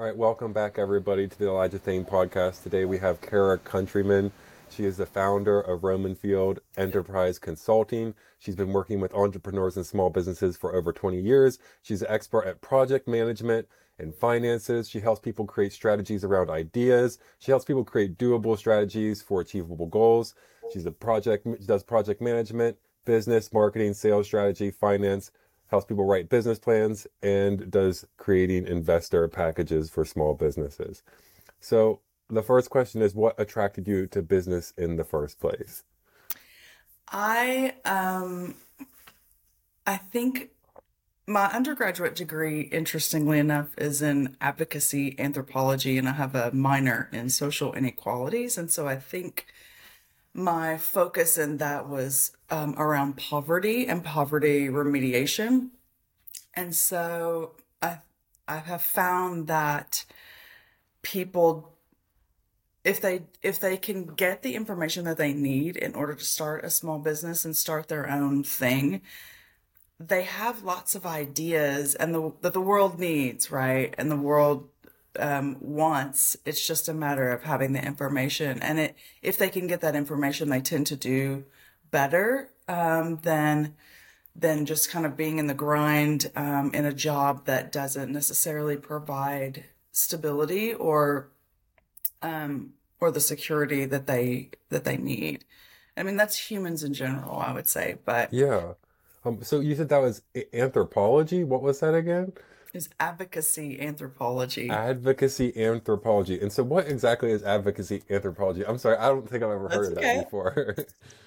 All right, welcome back, everybody, to the Elijah Thane podcast. Today we have Kara Countryman. She is the founder of Romanfield Enterprise Consulting. She's been working with entrepreneurs and small businesses for over 20 years. She's an expert at project management and finances. She helps people create strategies around ideas. She helps people create doable strategies for achievable goals. She's a project, she does project management, business, marketing, sales strategy, finance, helps people write business plans, and does creating investor packages for small businesses. So the first question is what attracted you to business in the first place? I um I think my undergraduate degree, interestingly enough, is in advocacy anthropology, and I have a minor in social inequalities. And so I think my focus in that was um, around poverty and poverty remediation. And so I, I have found that people if they if they can get the information that they need in order to start a small business and start their own thing they have lots of ideas and the that the world needs right and the world um, wants it's just a matter of having the information and it if they can get that information they tend to do better um, than than just kind of being in the grind um, in a job that doesn't necessarily provide stability or um, or the security that they that they need. I mean, that's humans in general, I would say. But yeah. Um, so you said that was anthropology. What was that again? Is advocacy anthropology. Advocacy anthropology. And so, what exactly is advocacy anthropology? I'm sorry, I don't think I've ever heard That's of that before.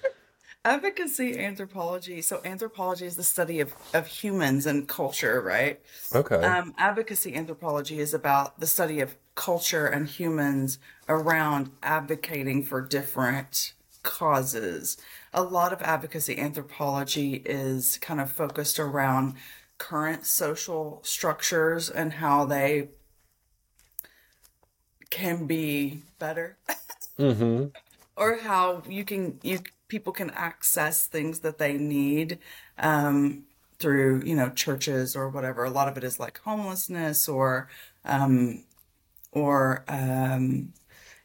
advocacy anthropology. So, anthropology is the study of, of humans and culture, right? Okay. Um, advocacy anthropology is about the study of culture and humans around advocating for different causes. A lot of advocacy anthropology is kind of focused around current social structures and how they can be better. mm-hmm. or how you can you people can access things that they need um, through you know churches or whatever. A lot of it is like homelessness or um, or um,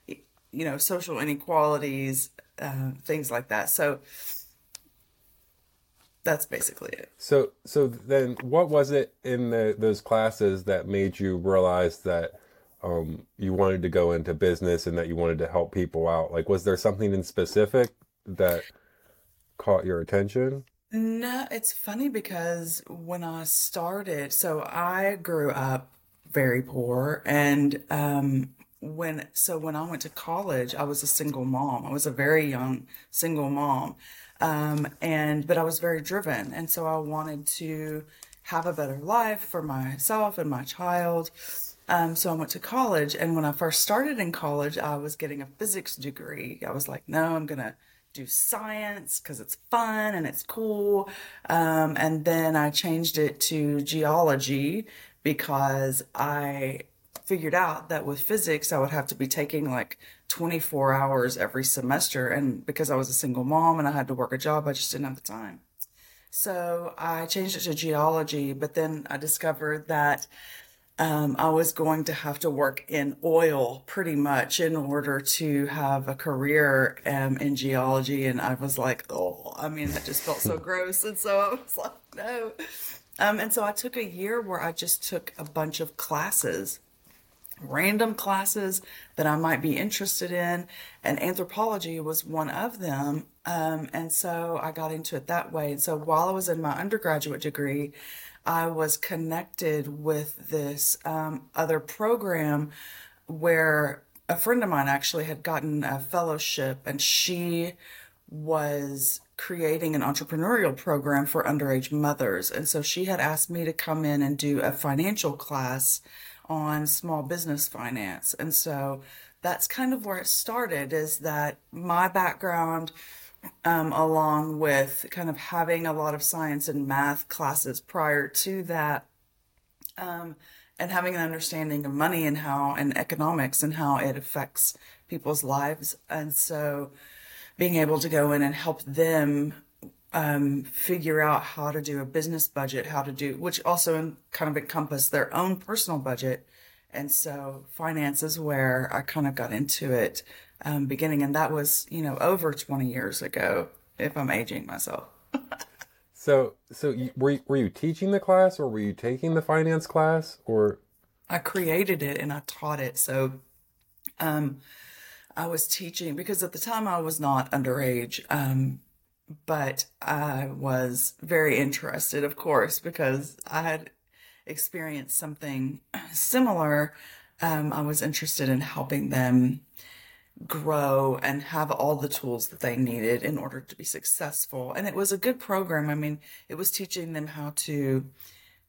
you know social inequalities, uh, things like that. So that's basically it. So so then, what was it in the, those classes that made you realize that? Um, you wanted to go into business and that you wanted to help people out. Like, was there something in specific that caught your attention? No, it's funny because when I started, so I grew up very poor and um when so when I went to college, I was a single mom. I was a very young single mom. Um and but I was very driven and so I wanted to have a better life for myself and my child. Um, so I went to college, and when I first started in college, I was getting a physics degree. I was like, no, I'm gonna do science because it's fun and it's cool. Um, and then I changed it to geology because I figured out that with physics, I would have to be taking like 24 hours every semester. And because I was a single mom and I had to work a job, I just didn't have the time. So I changed it to geology, but then I discovered that um, I was going to have to work in oil pretty much in order to have a career um, in geology. And I was like, oh, I mean, that just felt so gross. And so I was like, no. Um, and so I took a year where I just took a bunch of classes, random classes that I might be interested in. And anthropology was one of them. Um, and so I got into it that way. And so while I was in my undergraduate degree, I was connected with this um, other program where a friend of mine actually had gotten a fellowship and she was creating an entrepreneurial program for underage mothers. And so she had asked me to come in and do a financial class on small business finance. And so that's kind of where it started is that my background um, along with kind of having a lot of science and math classes prior to that um, and having an understanding of money and how and economics and how it affects people's lives and so being able to go in and help them um, figure out how to do a business budget, how to do, which also kind of encompass their own personal budget And so finance is where I kind of got into it um, beginning, and that was you know over 20 years ago. If I'm aging myself. So, so you, were you, were you teaching the class, or were you taking the finance class, or? I created it and I taught it. So, um, I was teaching because at the time I was not underage. Um, but I was very interested, of course, because I had experienced something similar. Um, I was interested in helping them grow and have all the tools that they needed in order to be successful. And it was a good program. I mean, it was teaching them how to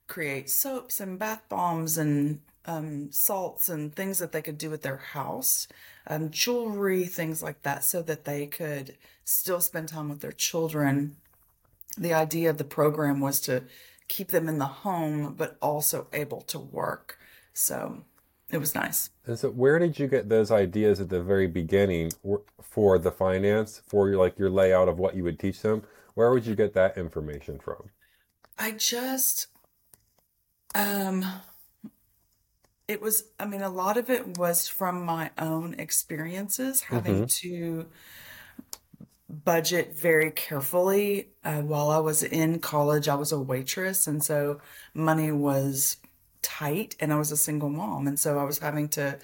create soaps and bath bombs and um, salts and things that they could do at their house, um, jewelry, things like that, so that they could still spend time with their children. The idea of the program was to keep them in the home, but also able to work. So it was nice. And so, where did you get those ideas at the very beginning for the finance, for your, like your layout of what you would teach them? Where would you get that information from? I just, um, it was, I mean, a lot of it was from my own experiences, having Mm-hmm. to budget very carefully. Uh, while I was in college, I was a waitress, and so money was tight, and I was a single mom, and so I was having to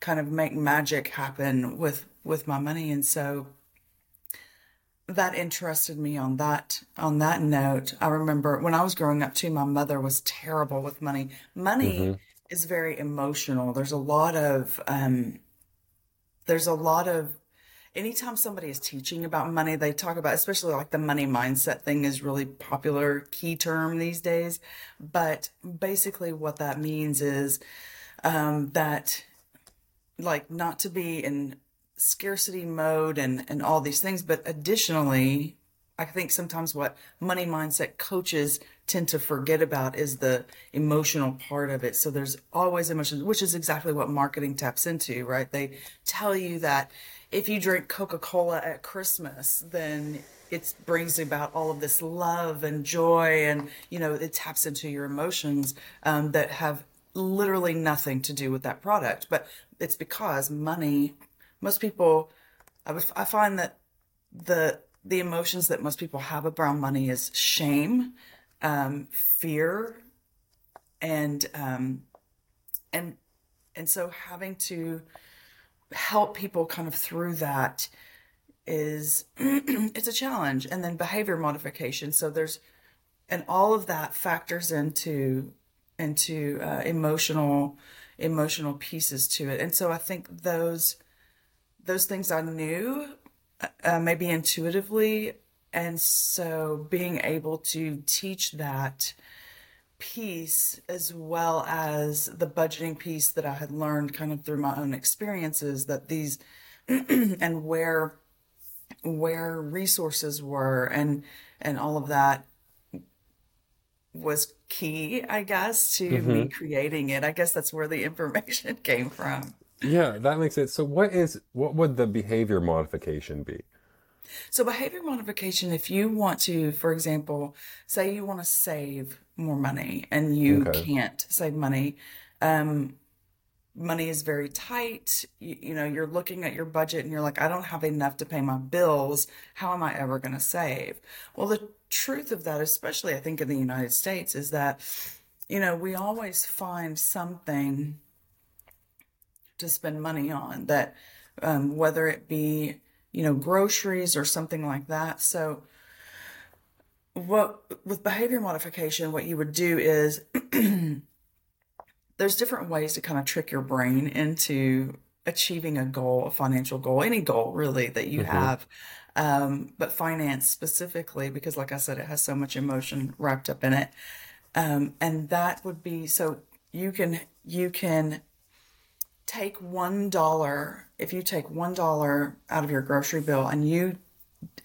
kind of make magic happen with with my money, and so that interested me on that on that note. I remember when I was growing up too, my mother was terrible with money. Money Mm-hmm. is very emotional. There's a lot of um, there's a lot of anytime somebody is teaching about money, they talk about, especially like the money mindset thing is really popular key term these days. But basically, what that means is um, that, like, not to be in scarcity mode and, and all these things, but additionally, I think sometimes what money mindset coaches tend to forget about is the emotional part of it. So there's always emotions, which is exactly what marketing taps into, right? They tell you that if you drink Coca-Cola at Christmas, then it brings about all of this love and joy and you know it taps into your emotions um, that have literally nothing to do with that product. But it's because money most people I, would, I find that the the emotions that most people have around money is shame um, fear and um, and and so having to help people kind of through that is it's a challenge. And then behavior modification. So there's and all of that factors into into uh, emotional emotional pieces to it. And so i think those those things i knew uh, maybe intuitively. And so being able to teach that piece as well as the budgeting piece that i had learned kind of through my own experiences that these and where where resources were and and all of that was key i guess to me mm-hmm. creating it i guess that's where the information came from Yeah, that makes sense. So, what is what would the behavior modification be? So behavior modification if you want to for example say you want to save more money and you Okay. can't save money um money is very tight you, you know you're looking at your budget and you're like i don't have enough to pay my bills how am i ever going to save well the truth of that especially i think in the united states is that you know we always find something to spend money on that um, whether it be you know groceries or something like that so what with behavior modification what you would do is there's different ways to kind of trick your brain into achieving a goal, a financial goal, any goal really that you have. Um, but finance specifically, because like I said, it has so much emotion wrapped up in it. Um, and that would be so you can you can take one dollar if you take one dollar out of your grocery bill and you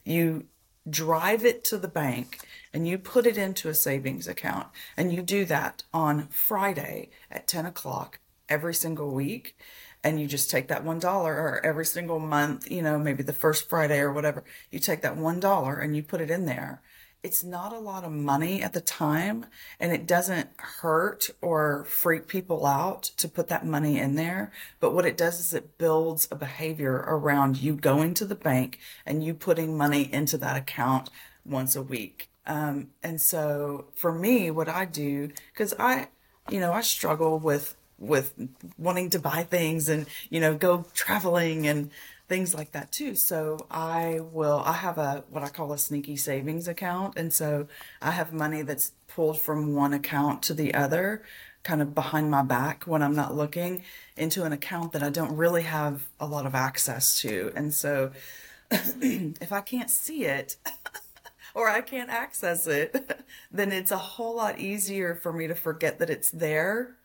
you drive it to the bank and you put it into a savings account and you do that on Friday at 10 o'clock every single week and you just take that one dollar or every single month, you know, maybe the first Friday or whatever, you take that one dollar and you put it in there. It's not a lot of money at the time and it doesn't hurt or freak people out to put that money in there. But what it does is it builds a behavior around you going to the bank and you putting money into that account once a week. Um, and so for me, what I do, because I, you know, I struggle with with wanting to buy things and you know go traveling and things like that too. So I will, I have a, what I call a sneaky savings account. And so I have money that's pulled from one account to the other, kind of behind my back when I'm not looking into an account that I don't really have a lot of access to. And so if I can't see it, or I can't access it, then it's a whole lot easier for me to forget that it's there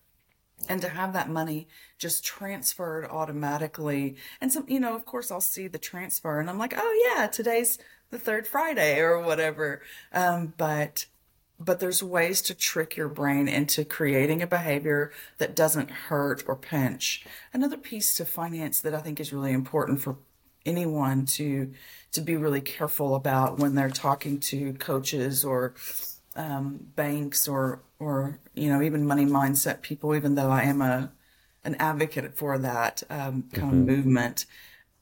and to have that money just transferred automatically. And so, you know, of course, I'll see the transfer and I'm like, oh, yeah, today's the third Friday or whatever. Um, but but there's ways to trick your brain into creating a behavior that doesn't hurt or pinch. Another piece to finance that I think is really important for anyone to to be really careful about when they're talking to coaches or um, banks or or you know even money mindset people even though i am a an advocate for that um, kind mm-hmm. of movement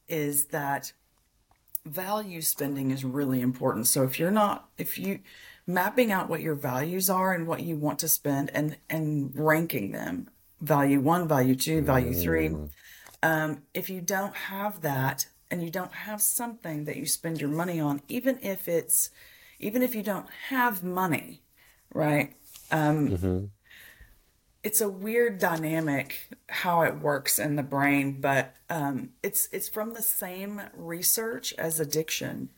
is that value spending is really important so if you're not if you mapping out what your values are and what you want to spend and and ranking them value one value two value three mm. um, if you don't have that and you don't have something that you spend your money on even if it's even if you don't have money right um, mm-hmm. It's a weird dynamic how it works in the brain, but um, it's it's from the same research as addiction,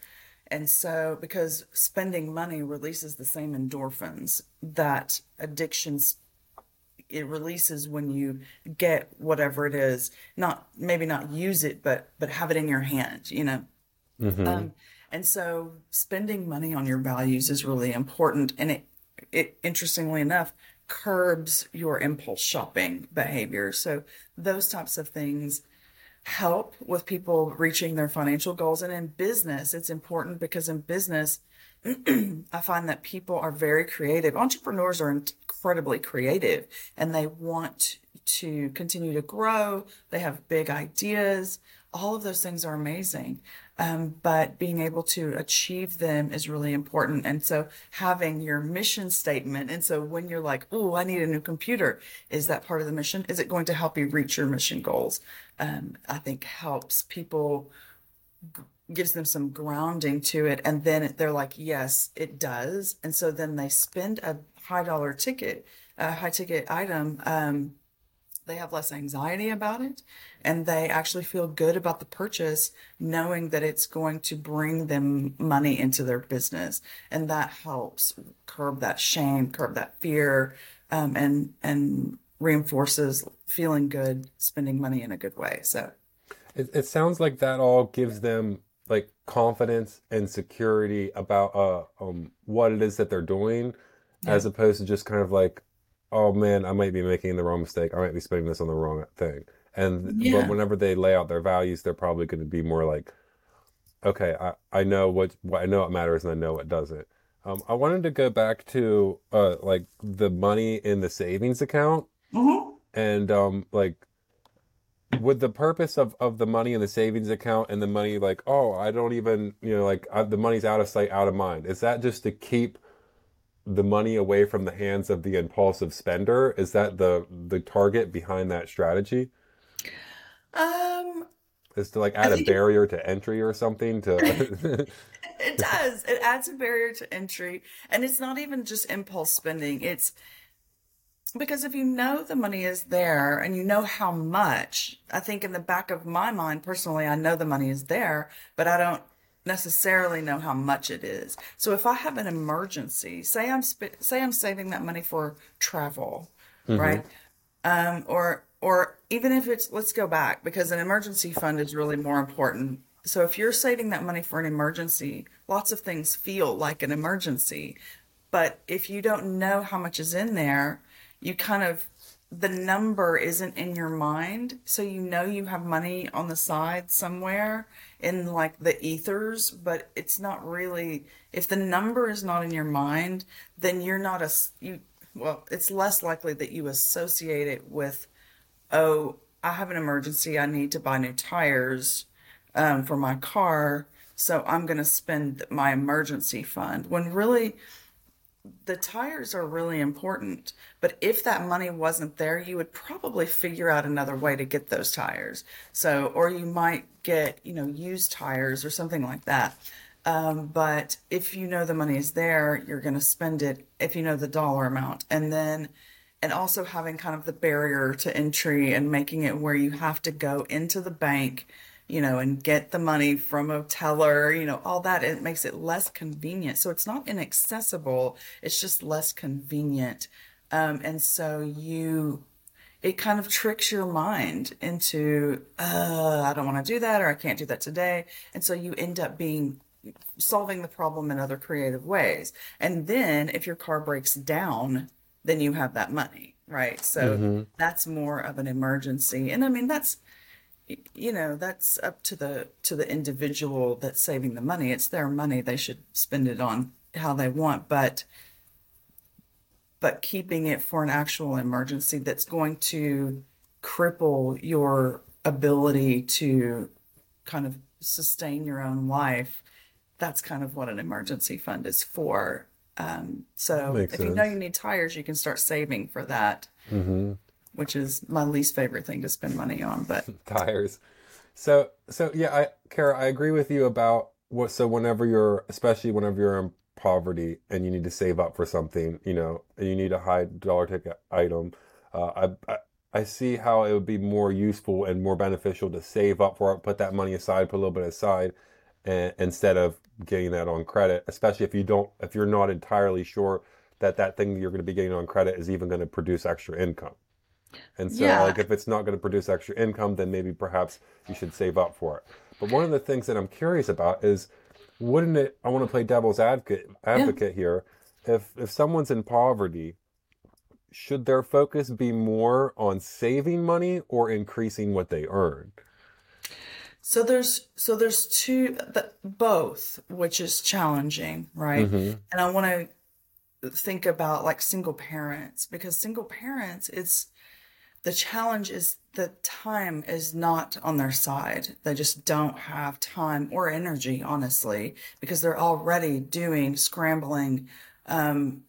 and so because spending money releases the same endorphins that addictions it releases when you get whatever it is not maybe not use it but but have it in your hand you know mm-hmm. um, and so spending money on your values is really important and it it interestingly enough curbs your impulse shopping behavior. So those types of things help with people reaching their financial goals. And in business, it's important because in business, I find that people are very creative. Entrepreneurs are incredibly creative and they want to continue to grow. They have big ideas. All of those things are amazing. Um, but being able to achieve them is really important. And so having your mission statement. And so when you're like, oh, I need a new computer, is that part of the mission? Is it going to help you reach your mission goals? Um, I think helps people, gives them some grounding to it. And then they're like, yes, it does. And so then they spend a high dollar ticket, a high ticket item. Um, they have less anxiety about it and they actually feel good about the purchase knowing that it's going to bring them money into their business and that helps curb that shame curb that fear um, and and reinforces feeling good spending money in a good way so it, it sounds like that all gives them like confidence and security about uh um what it is that they're doing yeah. as opposed to just kind of like oh man, I might be making the wrong mistake. I might be spending this on the wrong thing. And yeah. but whenever they lay out their values, they're probably going to be more like, okay, I, I know what, what I know what matters and I know what doesn't. Um, I wanted to go back to uh, like the money in the savings account, mm-hmm. and um, like with the purpose of, of the money in the savings account and the money like oh I don't even you know like I, the money's out of sight out of mind. Is that just to keep the money away from the hands of the impulsive spender? Is that the the target behind that strategy? Um, is to like add a barrier to entry or something to. it does. It adds a barrier to entry, and it's not even just impulse spending. It's because if you know the money is there and you know how much, I think in the back of my mind personally, I know the money is there, but I don't necessarily know how much it is. So if I have an emergency, say I'm sp- say I'm saving that money for travel, mm-hmm. right? Um, or or even if it's let's go back because an emergency fund is really more important. So if you're saving that money for an emergency, lots of things feel like an emergency. But if you don't know how much is in there, you kind of the number isn't in your mind, so you know you have money on the side somewhere in like the ethers, but it's not really. If the number is not in your mind, then you're not a you. Well, it's less likely that you associate it with, oh, I have an emergency. I need to buy new tires um, for my car, so I'm going to spend my emergency fund. When really, the tires are really important. But if that money wasn't there, you would probably figure out another way to get those tires. So, or you might get, you know, used tires or something like that. Um, but if you know the money is there, you're going to spend it if you know the dollar amount. And then, and also having kind of the barrier to entry and making it where you have to go into the bank you know, and get the money from a teller, you know, all that. It makes it less convenient. So it's not inaccessible, it's just less convenient. Um, and so you, it kind of tricks your mind into, uh, I don't want to do that or I can't do that today. And so you end up being solving the problem in other creative ways. And then if your car breaks down, then you have that money, right? So mm-hmm. that's more of an emergency. And I mean, that's, you know that's up to the to the individual that's saving the money. It's their money. They should spend it on how they want. But but keeping it for an actual emergency that's going to cripple your ability to kind of sustain your own life that's kind of what an emergency fund is for. Um, so if sense. you know you need tires you can start saving for that. Mm-hmm which is my least favorite thing to spend money on. But tires. So so yeah, I Kara, I agree with you about what. So whenever you're, especially whenever you're in poverty and you need to save up for something, you know, and you need a high dollar ticket item, uh, I, I I see how it would be more useful and more beneficial to save up for it, put that money aside, put a little bit aside, and, instead of getting that on credit. Especially if you don't, if you're not entirely sure that that thing you're going to be getting on credit is even going to produce extra income. And so, yeah. like, if it's not going to produce extra income, then maybe perhaps you should save up for it. But one of the things that I'm curious about is, wouldn't it? I want to play devil's advocate advocate yeah. here. If if someone's in poverty, should their focus be more on saving money or increasing what they earn? So there's so there's two both, which is challenging, right? Mm-hmm. And I want to think about like single parents because single parents, it's the challenge is that time is not on their side. They just don't have time or energy, honestly, because they're already doing scrambling, um,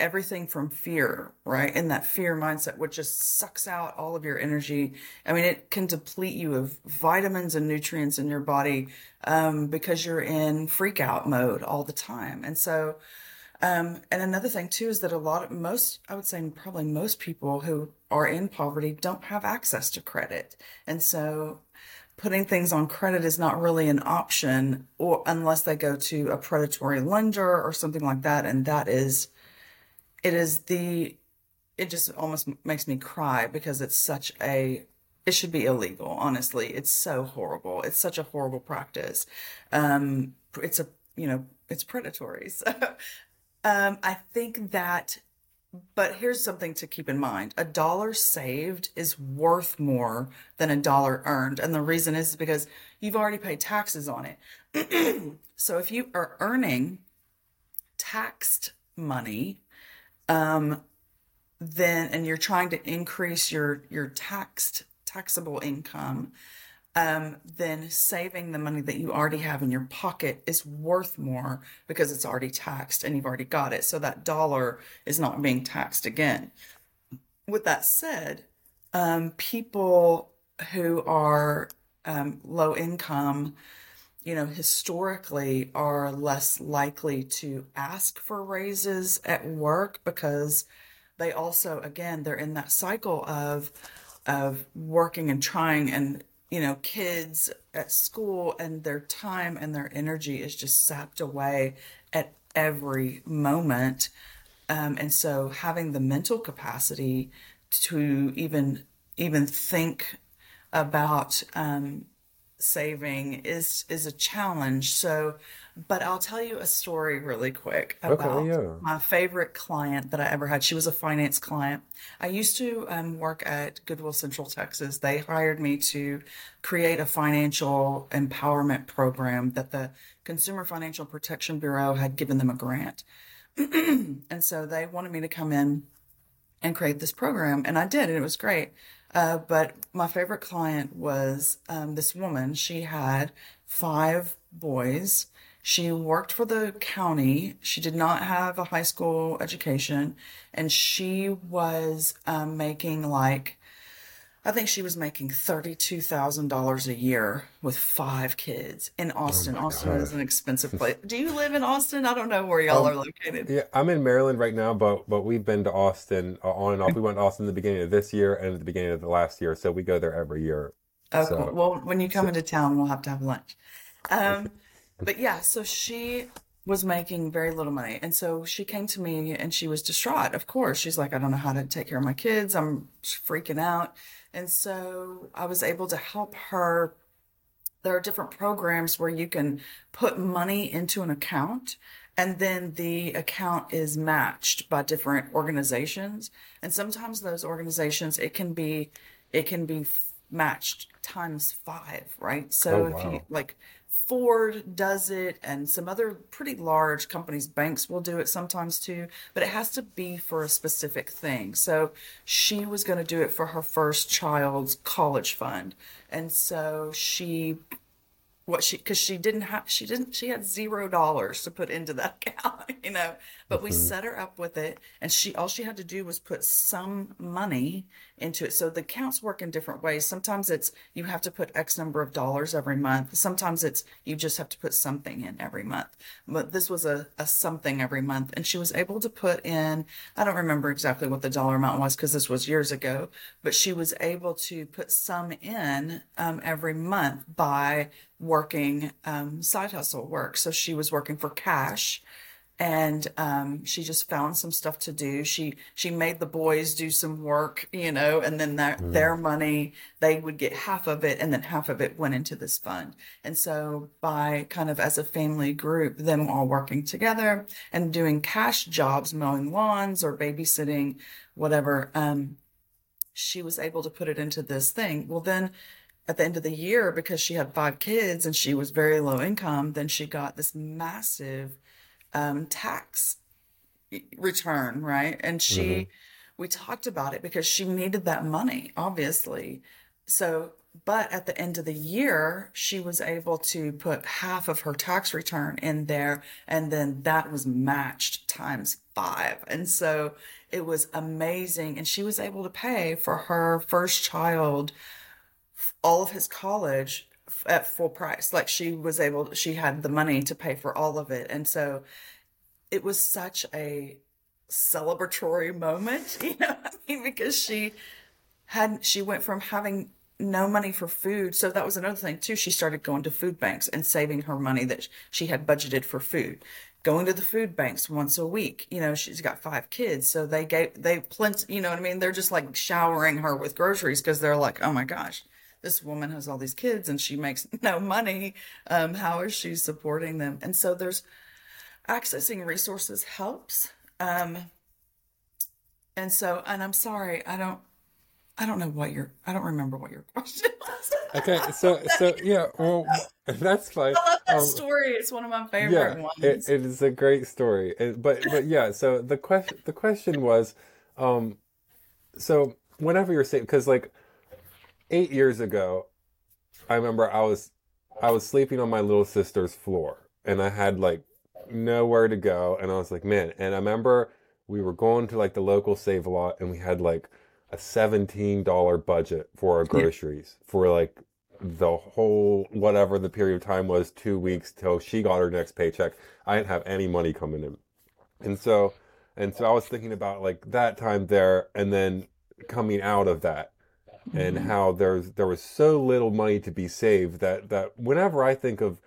everything from fear, right? In that fear mindset, which just sucks out all of your energy. I mean, it can deplete you of vitamins and nutrients in your body um, because you're in freak out mode all the time. And so, um, and another thing too is that a lot of most, I would say probably most people who are in poverty don't have access to credit. And so putting things on credit is not really an option or unless they go to a predatory lender or something like that. And that is, it is the, it just almost makes me cry because it's such a, it should be illegal. Honestly, it's so horrible. It's such a horrible practice. Um, it's a, you know, it's predatory. So um, I think that, but here's something to keep in mind a dollar saved is worth more than a dollar earned. And the reason is because you've already paid taxes on it. so if you are earning taxed money, um, then, and you're trying to increase your, your taxed, taxable income, um, then saving the money that you already have in your pocket is worth more because it's already taxed and you've already got it. So that dollar is not being taxed again. With that said, um, people who are um, low income, you know, historically are less likely to ask for raises at work because they also, again, they're in that cycle of of working and trying and you know, kids at school and their time and their energy is just sapped away at every moment. Um, and so having the mental capacity to even even think about um, saving is is a challenge. So, but I'll tell you a story really quick Okay, about yeah. my favorite client that I ever had. She was a finance client. I used to um, work at Goodwill Central Texas. They hired me to create a financial empowerment program that the Consumer Financial Protection Bureau had given them a grant. And so they wanted me to come in and create this program, and I did, and it was great. Uh, but my favorite client was um, this woman. She had five boys. She worked for the county. She did not have a high school education, and she was um, making like I think she was making $32,000 a year with five kids in Oh Austin. my Austin God. is an expensive place. Do you live in Austin? I don't know where y'all are Um, located. yeah, I'm in Maryland right now, but but we've been to Austin uh, on and off. We went to Austin at the beginning of this year and at the beginning of the last year, so we go there every year. Oh, cool. So, Well, when you come so into town, we'll have to have lunch. Um, but yeah, so she was making very little money. And so she came to me and she was distraught. Of course, she's like, I don't know how to take care of my kids. I'm freaking out. And so I was able to help her there are different programs where you can put money into an account and then the account is matched by different organizations and sometimes those organizations it can be it can be matched times five right oh so if you like ford does it and some other pretty large companies banks will do it sometimes too but it has to be for a specific thing. So she was going to do it for her first child's college fund. And so she what she because she didn't have she didn't she had zero dollars to put into that account you know but we hmm set her up with it and she all she had to do was put some money into it. So the accounts work in different ways. Sometimes it's you have to put x number of dollars every month. Sometimes it's you just have to put something in every month. But this was a, a something every month. And she was able to put in i don't remember exactly what the dollar amount was because this was years ago but she was able to put some in um, every month by working um, side hustle work. So she was working for cash and um, she just found some stuff to do. She she made the boys do some work, you know, and then that Mm. their money they would get half of it, and then half of it went into this fund. And so by kind of as a family group, them all working together and doing cash jobs, mowing lawns or babysitting, whatever. Um, she was able to put it into this thing. Well, then at the end of the year, because she had five kids and she was very low income, then she got this massive um, tax return, right? And she, we talked about it because she needed that money, obviously. So, but at the end of the year, she was able to put half of her tax return in there, and then that was matched times five. And so it was amazing. And she was able to pay for her first child all of his college at full price. Like she was able, she had the money to pay for all of it. And so it was such a celebratory moment, you know, I mean, because she had she went from having no money for food. So that was another thing too. She started going to food banks and saving her money that she had budgeted for food. Going to the food banks once a week. You know, she's got five kids, so they gave they plenty. You know what I mean? They're just like showering her with groceries because they're like, oh my gosh, this woman has all these kids and she makes no money. Um, how is she supporting them? And so there's accessing resources helps. Um, and so, and I'm sorry, I don't, I don't know what your, I don't remember what your question was. Okay, so so yeah, well, that's fine. I love that Um, story. It's one of my yeah, favorite it, ones. it is a great story. It- but but yeah, so the question the question was, um, so whenever you're saying, because like eight years ago, I remember I was I was sleeping on my little sister's floor and I had like nowhere to go and I was like, man, and I remember we were going to like the local Save a Lot and we had like a $17 budget for our Yeah. groceries for like the whole whatever the period of time was, two weeks till she got her next paycheck. I didn't have any money coming in. And so and so I was thinking about like that time there and then coming out of that and hmm how there's there was so little money to be saved that that whenever I think of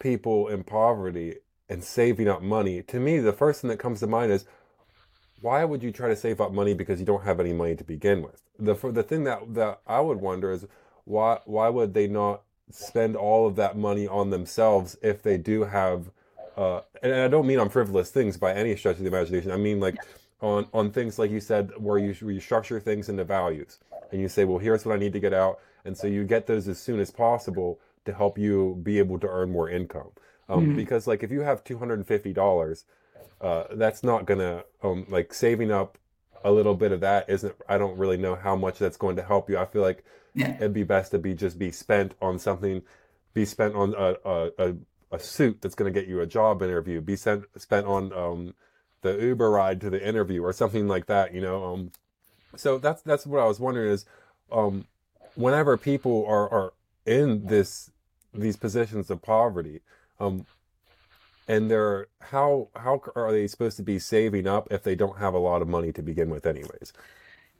people in poverty and saving up money, to me the first thing that comes to mind is why would you try to save up money because you don't have any money to begin with? The the thing that that I would wonder is why why would they not spend all of that money on themselves if they do have uh, and I don't mean on frivolous things by any stretch of the imagination. I mean like on on things like you said where you where you structure things into values and you say, well, here's what I need to get out, and so you get those as soon as possible to help you be able to earn more income. Um, Mhm. Because like if you have two hundred and fifty dollars, uh, that's not gonna um, like saving up a little bit of that isn't. I don't really know how much that's going to help you. I feel like Yeah. it'd be best to be just be spent on something, be spent on a a, a, a suit that's going to get you a job interview, be sent spent on um, the Uber ride to the interview or something like that. You know, um, so that's that's what I was wondering is, um, whenever people are are in this these positions of poverty, um, and they're how how are they supposed to be saving up if they don't have a lot of money to begin with, anyways?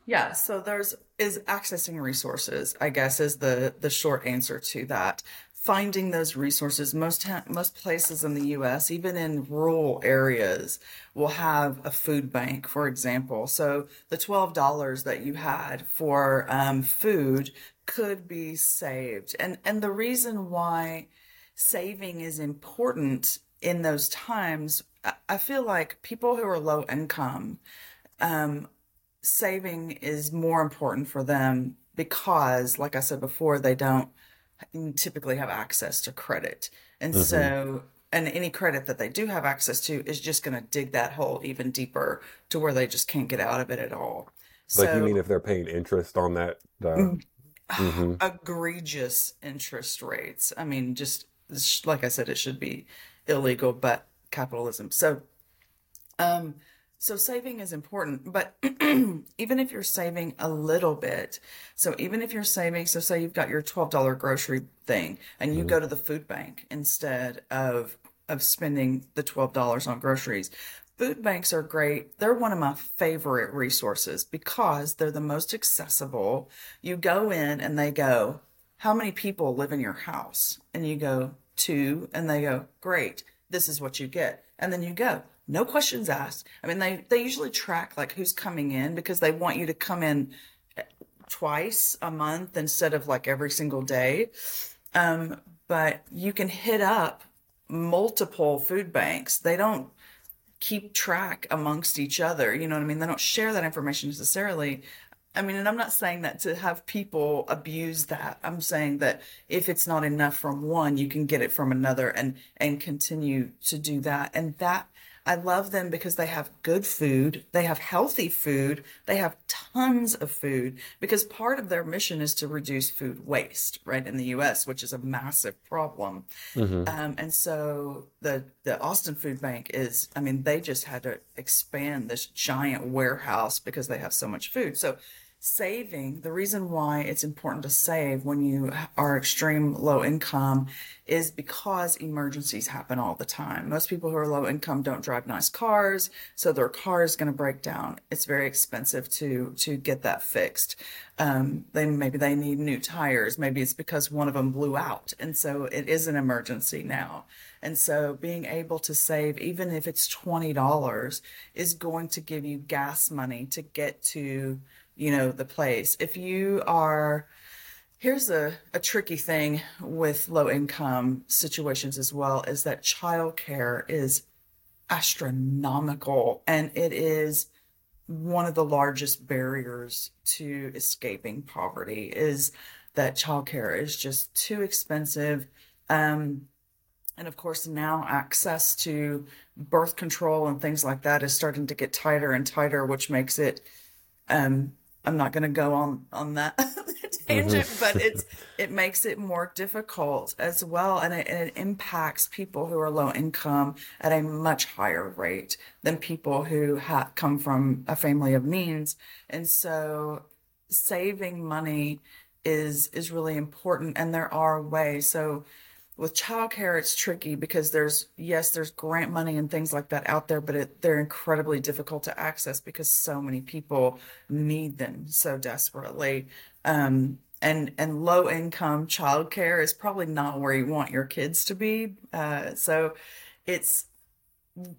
Yeah, so there's is accessing resources, I guess is the the short answer to that. Finding those resources, most ha- most places in the US, even in rural areas, will have a food bank, for example. So the $12 that you had for um, food could be saved. And and the reason why saving is important in those times, I I feel like people who are low income um, saving is more important for them because, like I said before, they don't typically have access to credit. And hmm so, and any credit that they do have access to is just going to dig that hole even deeper to where they just can't get out of it at all. Like you mean if they're paying interest on that? Uh, mm, hmm egregious interest rates. I mean, just like I said, it should be illegal, but capitalism. So, Um, so saving is important, but even if you're saving a little bit, so even if you're saving, so say you've got your $12 grocery thing and you hmm go to the food bank instead of of spending the $12 on groceries. Food banks are great. They're one of my favorite resources because they're the most accessible. You go in and they go, How many people live in your house? And you go, Two. And they go, Great. This is what you get. And then you go, no questions asked. I mean, they, they usually track like who's coming in because they want you to come in twice a month instead of like every single day. Um, but you can hit up multiple food banks. They don't keep track amongst each other. You know what I mean? They don't share that information necessarily. I mean, and I'm not saying that to have people abuse that. I'm saying that if it's not enough from one, you can get it from another and and continue to do that. And that I love them because they have good food, they have healthy food, they have tons of food because part of their mission is to reduce food waste, right, in the US, which is a massive problem. hmm Um, and so the the Austin Food Bank is, I mean, they just had to expand this giant warehouse because they have so much food. So saving, the reason why it's important to save when you are extreme low income is because emergencies happen all the time. Most people who are low income don't drive nice cars, so their car is going to break down. It's very expensive to to get that fixed. Um, they maybe they need new tires. Maybe it's because one of them blew out, and so it is an emergency now. And so being able to save, even if it's $20, is going to give you gas money to get to, you know, the place. If you are, here's a, a tricky thing with low income situations as well, is that childcare is astronomical and it is one of the largest barriers to escaping poverty is that childcare is just too expensive. Um, and of course, now access to birth control and things like that is starting to get tighter and tighter, which makes it um, I'm not going to go on on that tangent, but mm-hmm. it's it makes it more difficult as well, and it, it impacts people who are low income at a much higher rate than people who ha come from a family of means, and so saving money is is really important, and there are ways. So with childcare, it's tricky because there's, yes, there's grant money and things like that out there, but it, they're incredibly difficult to access because so many people need them so desperately. Um, and and low income childcare is probably not where you want your kids to be. Uh, so it's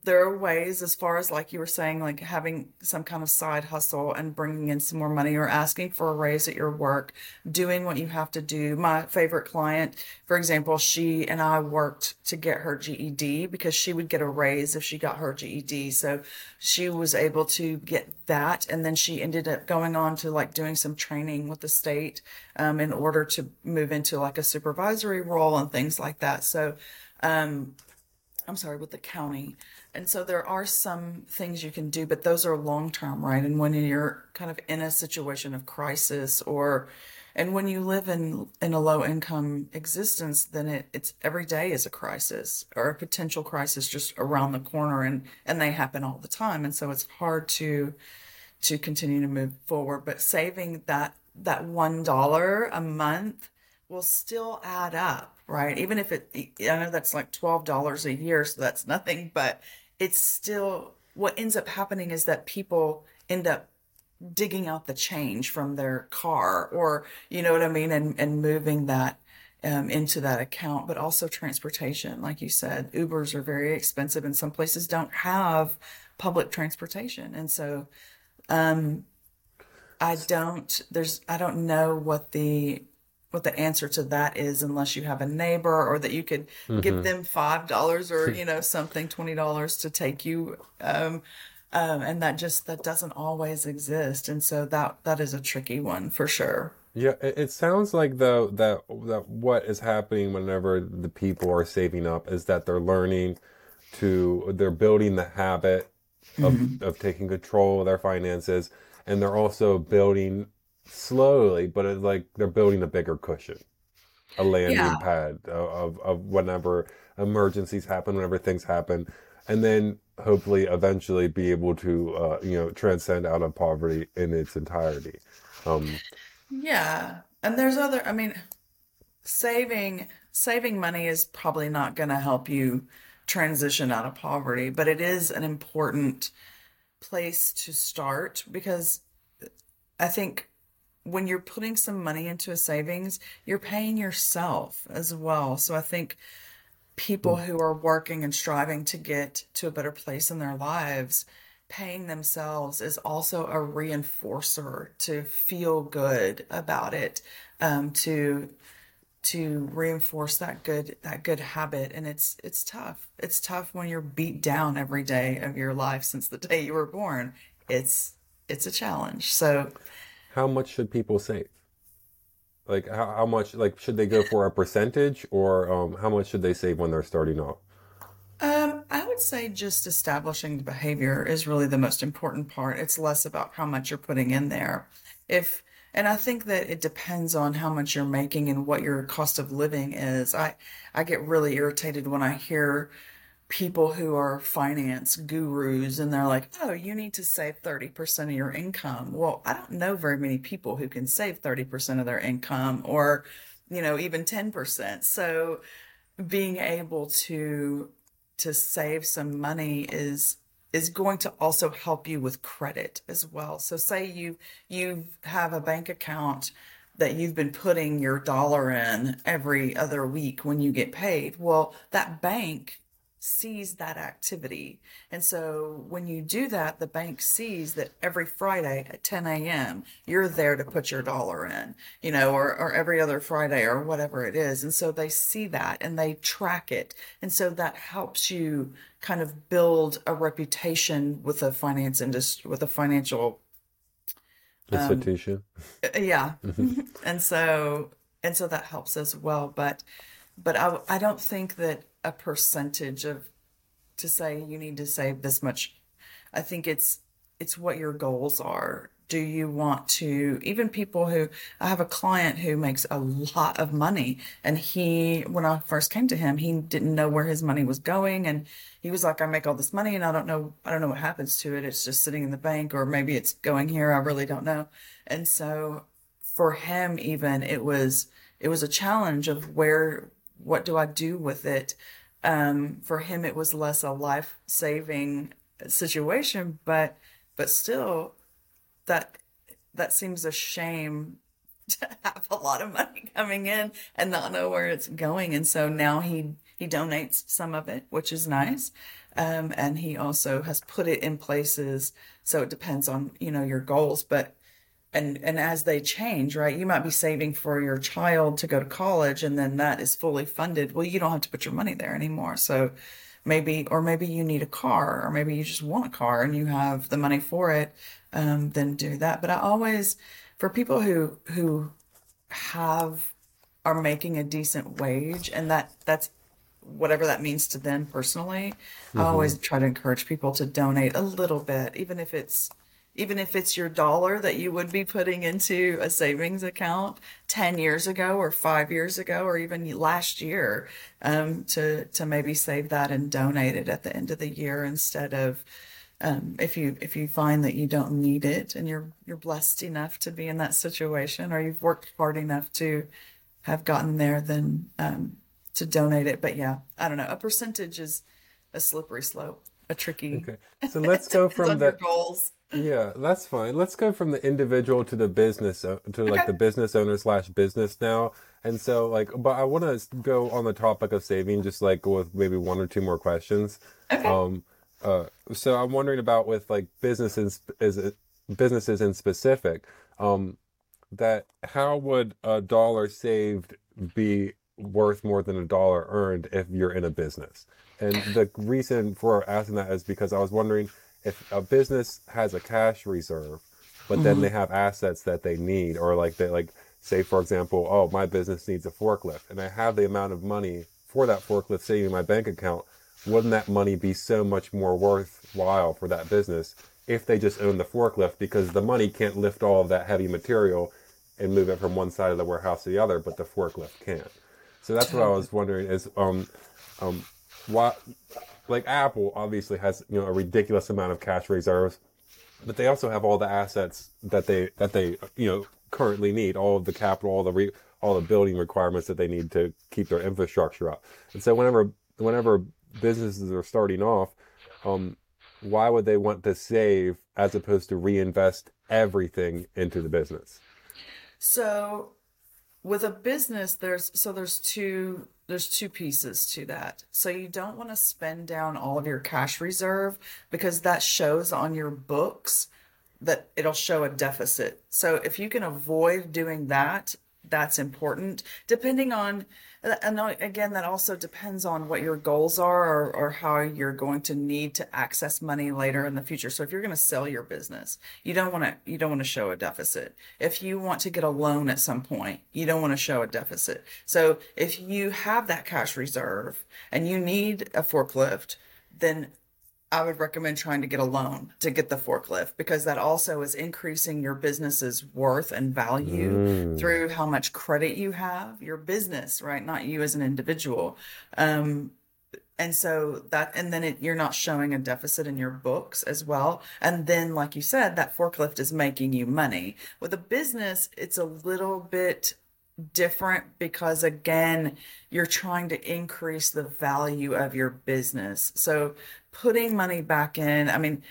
there are ways as far as like you were saying like having some kind of side hustle and bringing in some more money or asking for a raise at your work doing what you have to do. My favorite client for example she and i worked to get her ged because she would get a raise if she got her ged so she was able to get that. And then she ended up going on to like doing some training with the state um, in order to move into like a supervisory role and things like that. So um, I'm sorry, with the county. And so there are some things you can do, but those are long term, right? And when you're kind of in a situation of crisis or and when you live in in a low income existence, then it, it's every day is a crisis or a potential crisis just around the corner and and they happen all the time. And so it's hard to to continue to move forward. But saving that that one dollar a month will still add up, right? Even if it, I know that's like $12 a year, so that's nothing, but it's still what ends up happening is that people end up digging out the change from their car or, you know what I mean? And, and moving that um, into that account, but also transportation. Like you said, Ubers are very expensive and some places don't have public transportation. And so, um, I don't, there's, I don't know what the what the answer to that is unless you have a neighbor or that you could mm-hmm. give them five dollars or you know something twenty dollars to take you um, um, and that just that doesn't always exist and so that that is a tricky one for sure yeah it sounds like though that that what is happening whenever the people are saving up is that they're learning to they're building the habit of, mm-hmm. of taking control of their finances and they're also building slowly, but it's like they're building a bigger cushion, a landing yeah. pad of, of whenever emergencies happen, whenever things happen, and then hopefully eventually be able to uh, you know transcend out of poverty in its entirety. Um, yeah, and there's other. I mean, saving saving money is probably not going to help you transition out of poverty, but it is an important place to start because I think when you're putting some money into a savings, you're paying yourself as well. So I think people who are working and striving to get to a better place in their lives, paying themselves is also a reinforcer to feel good about it, um, to to reinforce that good that good habit. And it's it's tough. It's tough when you're beat down every day of your life since the day you were born. It's it's a challenge. So how much should people save? Like how, how much like should they go for a percentage or um, how much should they save when they're starting off? Um, I would say just establishing the behavior is really the most important part. It's less about how much you're putting in there. If and I think that it depends on how much you're making and what your cost of living is. I I get really irritated when I hear people who are finance gurus and they're like, oh, you need to save 30% of your income. Well, I don't know very many people who can save 30% of their income or, you know, even 10%. So being able to to save some money is is going to also help you with credit as well. So say you you have a bank account that you've been putting your dollar in every other week when you get paid. Well, that bank sees that activity. And so when you do that, the bank sees that every Friday at 10 a.m., you're there to put your dollar in, you know, or, or every other Friday or whatever it is. And so they see that and they track it. And so that helps you kind of build a reputation with a finance industry, with a financial um, institution. Uh, yeah. Mm-hmm. and so, and so that helps as well. But, but I, I don't think that a percentage of to say you need to save this much. I think it's it's what your goals are. Do you want to even people who I have a client who makes a lot of money and he when I first came to him, he didn't know where his money was going and he was like I make all this money and I don't know I don't know what happens to it. It's just sitting in the bank or maybe it's going here. I really don't know. And so for him even it was it was a challenge of where what do I do with it? Um, for him, it was less a life saving situation, but but still, that that seems a shame to have a lot of money coming in and not know where it's going. And so now he he donates some of it, which is nice. Um, and he also has put it in places. So it depends on, you know, your goals, but and and as they change right you might be saving for your child to go to college and then that is fully funded. Well you don't have to put your money there anymore. So maybe or maybe you need a car or maybe you just want a car and you have the money for it um, then do that. But i always for people who who have are making a decent wage and that that's whatever that means to them personally i always try to encourage people to donate a little bit even if it's even if it's your dollar that you would be putting into a savings account 10 years ago or five years ago or even last year um, to, to maybe save that and donate it at the end of the year instead of um, if you if you find that you don't need it and you're you're blessed enough to be in that situation or you've worked hard enough to have gotten there then um, to donate it. But yeah i don't know. A percentage is a slippery slope a tricky Okay. So let's go from the goals yeah, that's fine. Let's go from the individual to the business to like Okay. the business owner slash business now. And so like, but I want to go on the topic of saving, just like with maybe one or two more questions. okay Um, uh, so I'm wondering about with like businesses is it businesses in specific, um, that how would a dollar saved be worth more than a dollar earned if you're in a business? And the reason for asking that is because I was wondering if a business has a cash reserve, but then they have assets that they need, or like they like say for example, oh my business needs a forklift, and I have the amount of money for that forklift sitting in my bank account. Wouldn't that money be so much more worthwhile for that business if they just own the forklift because the money can't lift all of that heavy material and move it from one side of the warehouse to the other, but the forklift can't. So that's what I was wondering is um um why like Apple obviously has you know a ridiculous amount of cash reserves, but they also have all the assets that they that they you know currently need, all of the capital, all the re, all the building requirements that they need to keep their infrastructure up. And so whenever whenever businesses are starting off, um, why would they want to save as opposed to reinvest everything into the business? So with a business there's so there's two there's two pieces to that. So you don't want to spend down all of your cash reserve because that shows on your books that it'll show a deficit. So if you can avoid doing that, that's important. Depending on, and again, that also depends on what your goals are or, or how you're going to need to access money later in the future. So if you're going to sell your business, you don't want to you don't want to show a deficit. If you want to get a loan at some point, you don't want to show a deficit. So if you have that cash reserve and you need a forklift, then I would recommend trying to get a loan to get the forklift because that also is increasing your business's worth and value through how much credit you have, your business, right? Not you as an individual. Um, and so that, and then it, you're not showing a deficit in your books as well. And then, like you said, that forklift is making you money. With a business, it's a little bit different because again you're trying to increase the value of your business so putting money back in i mean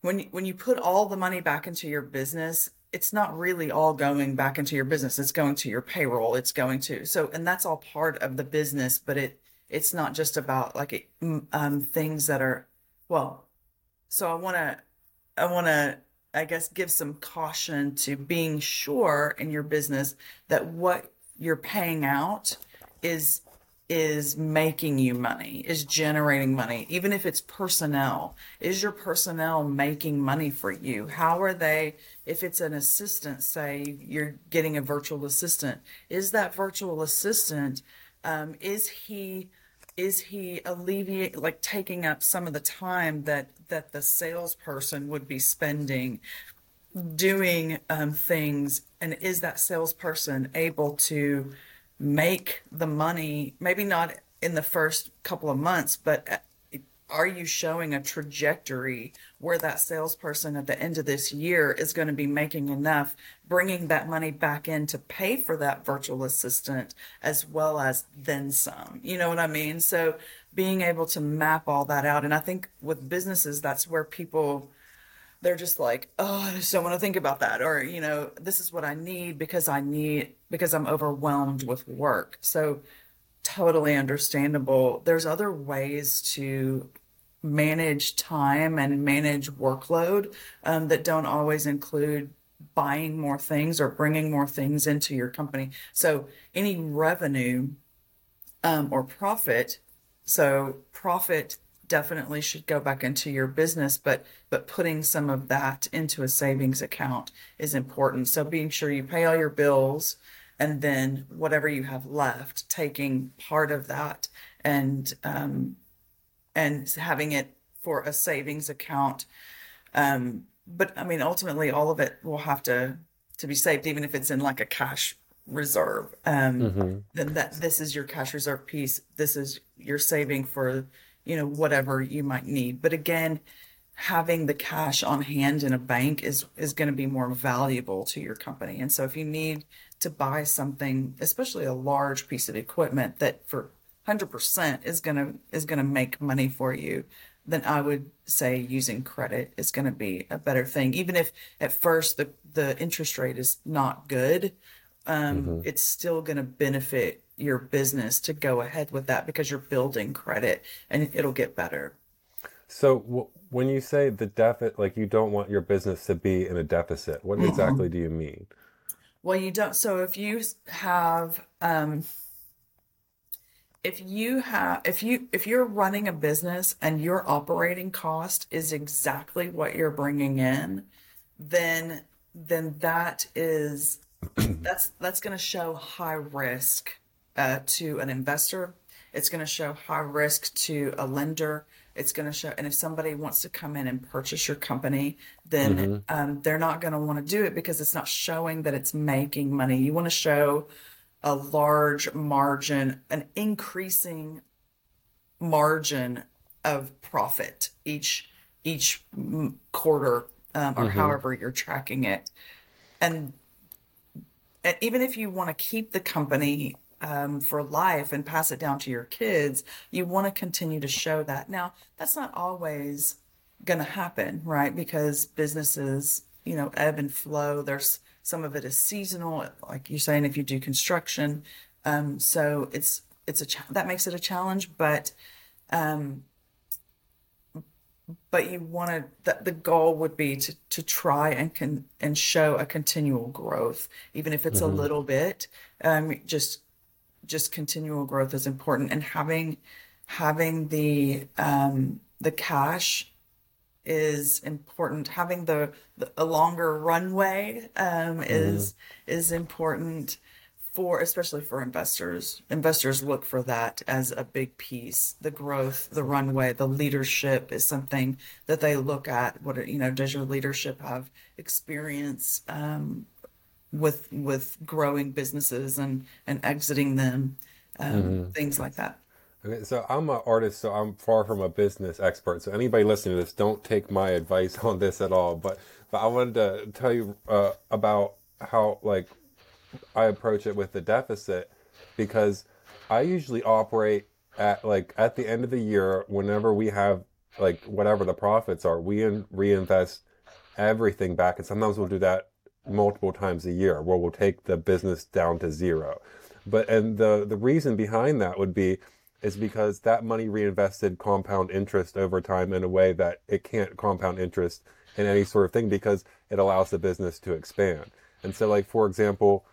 when when you put all the money back into your business it's not really all going back into your business. It's going to your payroll. It's going to so and that's all part of the business but it it's not just about like um things that are well so i want to i want to I guess give some caution to being sure in your business that what you're paying out is is making you money, is generating money, even if it's personnel. Is your personnel making money for you? How are they if it's an assistant, say you're getting a virtual assistant, is that virtual assistant um, is he is he alleviate like taking up some of the time that that the salesperson would be spending doing um, things and is that salesperson able to make the money maybe not in the first couple of months but uh, are you showing a trajectory where that salesperson at the end of this year is going to be making enough bringing that money back in to pay for that virtual assistant as well as then some? You know what i mean? So being able to map all that out and i think with businesses that's where people they're just like, oh, I just don't want to think about that. Or, you know, this is what I need because I need, because I'm overwhelmed with work. So totally understandable. There's other ways to manage time and manage workload um, that don't always include buying more things or bringing more things into your company. So any revenue um, or profit, so profit definitely should go back into your business, but but putting some of that into a savings account is important. So being sure you pay all your bills and then whatever you have left, taking part of that and um, and having it for a savings account. Um, but I mean, ultimately, all of it will have to to be saved, even if it's in like a cash reserve. Um, Mm-hmm. then that this is your cash reserve piece. This is your saving for you know whatever you might need. But again, having the cash on hand in a bank is is going to be more valuable to your company. And so if you need to buy something, especially a large piece of equipment that for 100% is going to is going to make money for you, then I would say using credit is going to be a better thing. Even if at first the the interest rate is not good, um, it's still going to benefit your business to go ahead with that because you're building credit and it'll get better. So w- when you say the deficit, like you don't want your business to be in a deficit, what exactly do you mean? Well, you don't. So if you have, um, if you have, if you, if you're running a business and your operating cost is exactly what you're bringing in, then, then that is, that's, that's going to show high risk, uh, to an investor. It's going to show high risk to a lender. It's going to show, and if somebody wants to come in and purchase your company, then um, they're not going to want to do it because it's not showing that it's making money. You want to show a large margin, an increasing margin of profit each each quarter, um, or however you're tracking it, and even if you want to keep the company um, for life and pass it down to your kids, you want to continue to show that. Now, that's not always going to happen, right? Because businesses, you know, ebb and flow. There's some of it is seasonal, like you're saying, if you do construction. Um, so it's it's a cha- that makes it a challenge, but but you want to the, the goal would be to to try and can and show a continual growth even if it's a little bit um just just continual growth is important. And having having the um the cash is important. Having the, the a longer runway um is is important for especially for investors. Investors look for that as a big piece. The growth the runway the leadership is something that they look at. What you know does your leadership have experience um, with with growing businesses and and exiting them um, things like that Okay, so I'm an artist, so I'm far from a business expert. So anybody listening to this, don't take my advice on this at all. But but I wanted to tell you uh, about how like I approach it with the deficit because I usually operate at like at the end of the year whenever we have like whatever the profits are, we in, reinvest everything back, and sometimes we'll do that multiple times a year where we'll take the business down to zero. But and the the reason behind that would be is because that money reinvested compound interest over time in a way that it can't compound interest in any sort of thing because it allows the business to expand. And so like for example,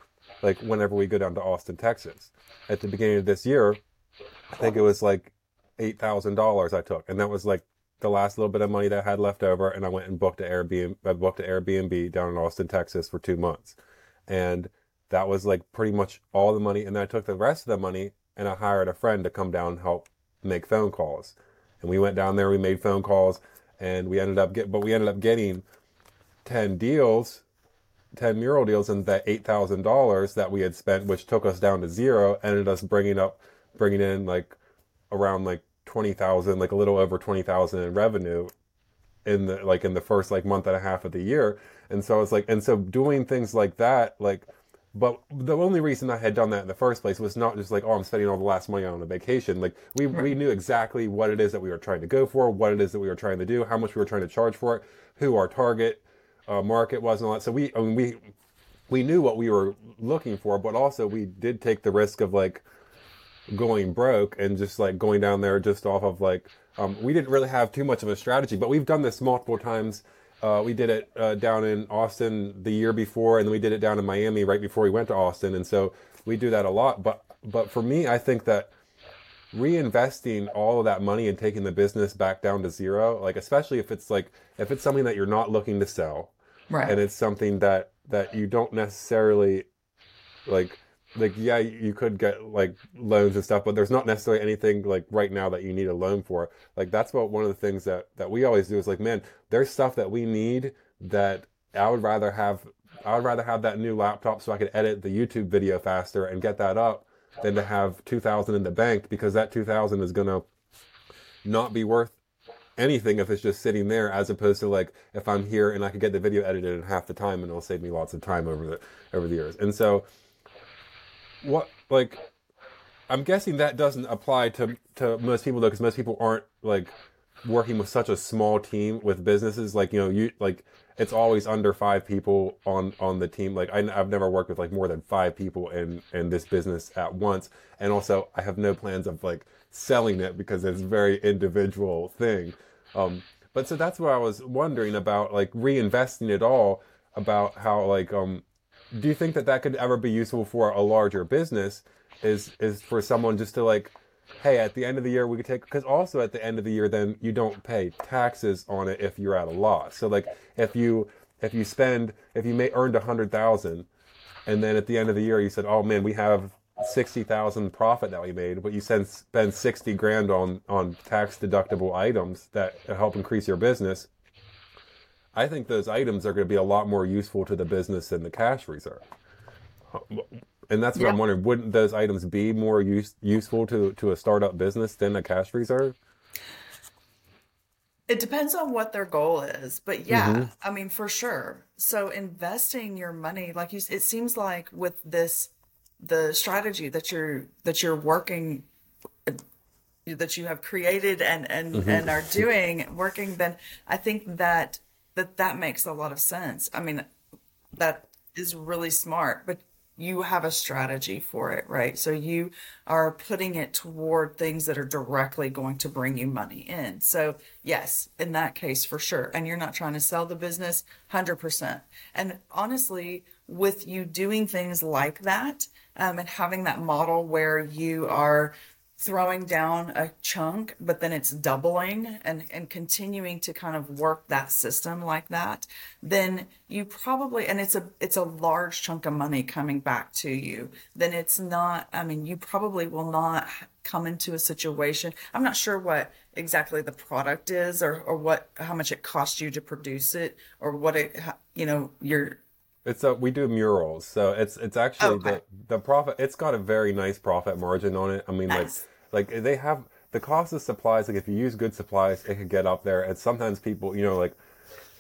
like whenever we go down to Austin, Texas, at the beginning of this year, I think it was like eight thousand dollars I took, and that was like the last little bit of money that I had left over, and I went and booked an Airbnb. I booked an Airbnb down in Austin, Texas, for two months, and that was like pretty much all the money. And then I took the rest of the money and I hired a friend to come down and help make phone calls. And we went down there, we made phone calls, and we ended up get, but we ended up getting ten deals 10 mural deals and that $8,000 that we had spent, which took us down to zero, ended us bringing up, bringing in like around like 20,000, like a little over 20,000 in revenue in the, like in the first like month and a half of the year. And so it's like, and so doing things like that, like, but the only reason I had done that in the first place was not just like, oh, I'm spending all the last money on a vacation. Like we, we knew exactly what it is that we were trying to go for, what it is that we were trying to do, how much we were trying to charge for it, who our target uh, market was and all that. So we, I mean, we, we knew what we were looking for, but also we did take the risk of like, going broke and just like going down there just off of like um, we didn't really have too much of a strategy, but we've done this multiple times. Uh, we did it uh, down in Austin the year before, and then we did it down in Miami right before we went to Austin, and so we do that a lot. But but for me, I think that reinvesting all of that money and taking the business back down to zero, like especially if it's like if it's something that you're not looking to sell, Right. and it's something that that you don't necessarily like like yeah you could get like loans and stuff but there's not necessarily anything like right now that you need a loan for. Like that's what one of the things that that we always do is like man there's stuff that we need that i would rather have i would rather have that new laptop so i could edit the youtube video faster and get that up than to have 2000 in the bank because that 2000 is going to not be worth anything if it's just sitting there as opposed to like if i'm here and i could get the video edited in half the time and it'll save me lots of time over the over the years. And so what like i'm guessing that doesn't apply to to most people though because most people aren't like working with such a small team with businesses. Like you know you like it's always under five people on on the team. Like I, i've never worked with like more than five people in in this business at once. And also i have no plans of like selling it because it's a very individual thing. Um but so that's what i was wondering about like reinvesting it all about how like um do you think that that could ever be useful for a larger business? Is is for someone just to like hey at the end of the year we could take because also at the end of the year then you don't pay taxes on it if you're at a loss. So like if you if you spend if you may earned a hundred thousand and then at the end of the year you said oh man we have 60,000 profit that we made but you spend 60 grand on on tax deductible items that help increase your business I think those items are going to be a lot more useful to the business than the cash reserve. And that's what I'm wondering. Wouldn't those items be more use, useful to, to a startup business than a cash reserve? It depends on what their goal is, but yeah, Mm-hmm. I mean, for sure. So investing your money, like you, it seems like with this, the strategy that you're that you're working, that you have created and and Mm-hmm. and are doing working, then I think that that that makes a lot of sense. I mean, that is really smart, but you have a strategy for it, right? So you are putting it toward things that are directly going to bring you money in. So, yes, in that case, for sure. And you're not trying to sell the business 100%. And honestly, with you doing things like that um, and having that model where you are throwing down a chunk, but then it's doubling and, and continuing to kind of work that system like that, then you probably and it's a it's a large chunk of money coming back to you. Then it's not, I mean, you probably will not come into a situation. I'm not sure what exactly the product is or, or what how much it costs you to produce it or what it you know, your It's a, we do murals, so it's it's actually oh, Okay. the the profit. It's got a very nice profit margin on it. I mean, Nice. like like they have the cost of supplies. Like if you use good supplies, it could get up there. And sometimes people, you know, like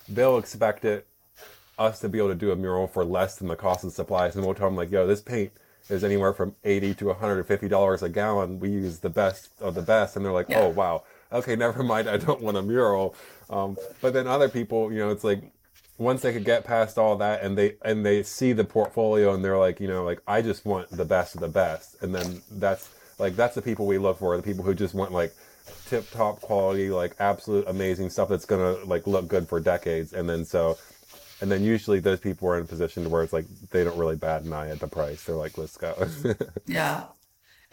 they'll expect it us to be able to do a mural for less than the cost of supplies, and we'll tell them like, yo, this paint is anywhere from eighty to one hundred and fifty dollars a gallon. We use the best of the best, and they're like, Yeah. oh wow, okay, never mind. I don't want a mural. Um, but then other people, you know, it's like once they could get past all that and they and they see the portfolio and they're like you know like i just want the best of the best and then that's like that's the people we look for the people who just want like tip top quality like absolute amazing stuff that's gonna like look good for decades and then so and then usually those people are in a position where it's like they don't really bat an eye at the price they're like let's go Yeah.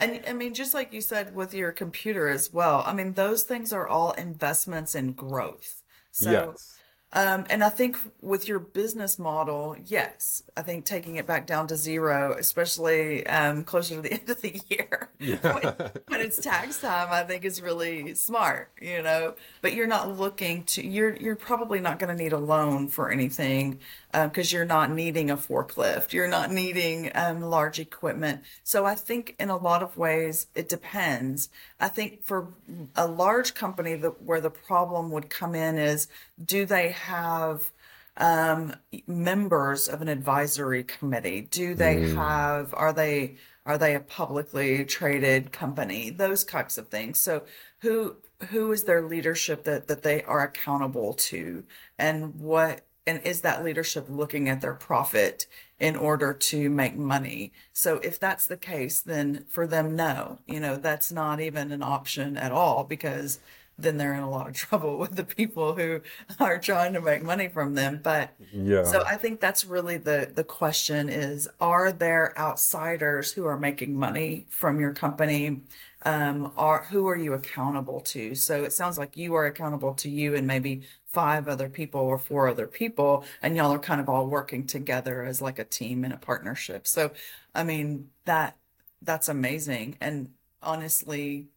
And I mean, just like you said with your computer as well, I mean, those things are all investments in growth. So, yes um, and I think with your business model, yes, I think taking it back down to zero, especially um, closer to the end of the year when, when it's tax time, I think is really smart, you know. But you're not looking to you're you're probably not going to need a loan for anything because you're not needing a forklift, you're not needing um, large equipment. So I think in a lot of ways it depends. I think for a large company, that where the problem would come in is do they have um, members of an advisory committee? Do they have, are they, are they a publicly traded company? Those types of things. So who, who is their leadership that, that they are accountable to and what, and is that leadership looking at their profit in order to make money. So if that's the case, then for them, no, you know, that's not even an option at all because then they're in a lot of trouble with the people who are trying to make money from them. But Yeah. so I think that's really the the question is are there outsiders who are making money from your company? Um, are who are you accountable to? So it sounds like you are accountable to you and maybe five other people or four other people, and y'all are kind of all working together as like a team and a partnership. So I mean that that's amazing. And honestly,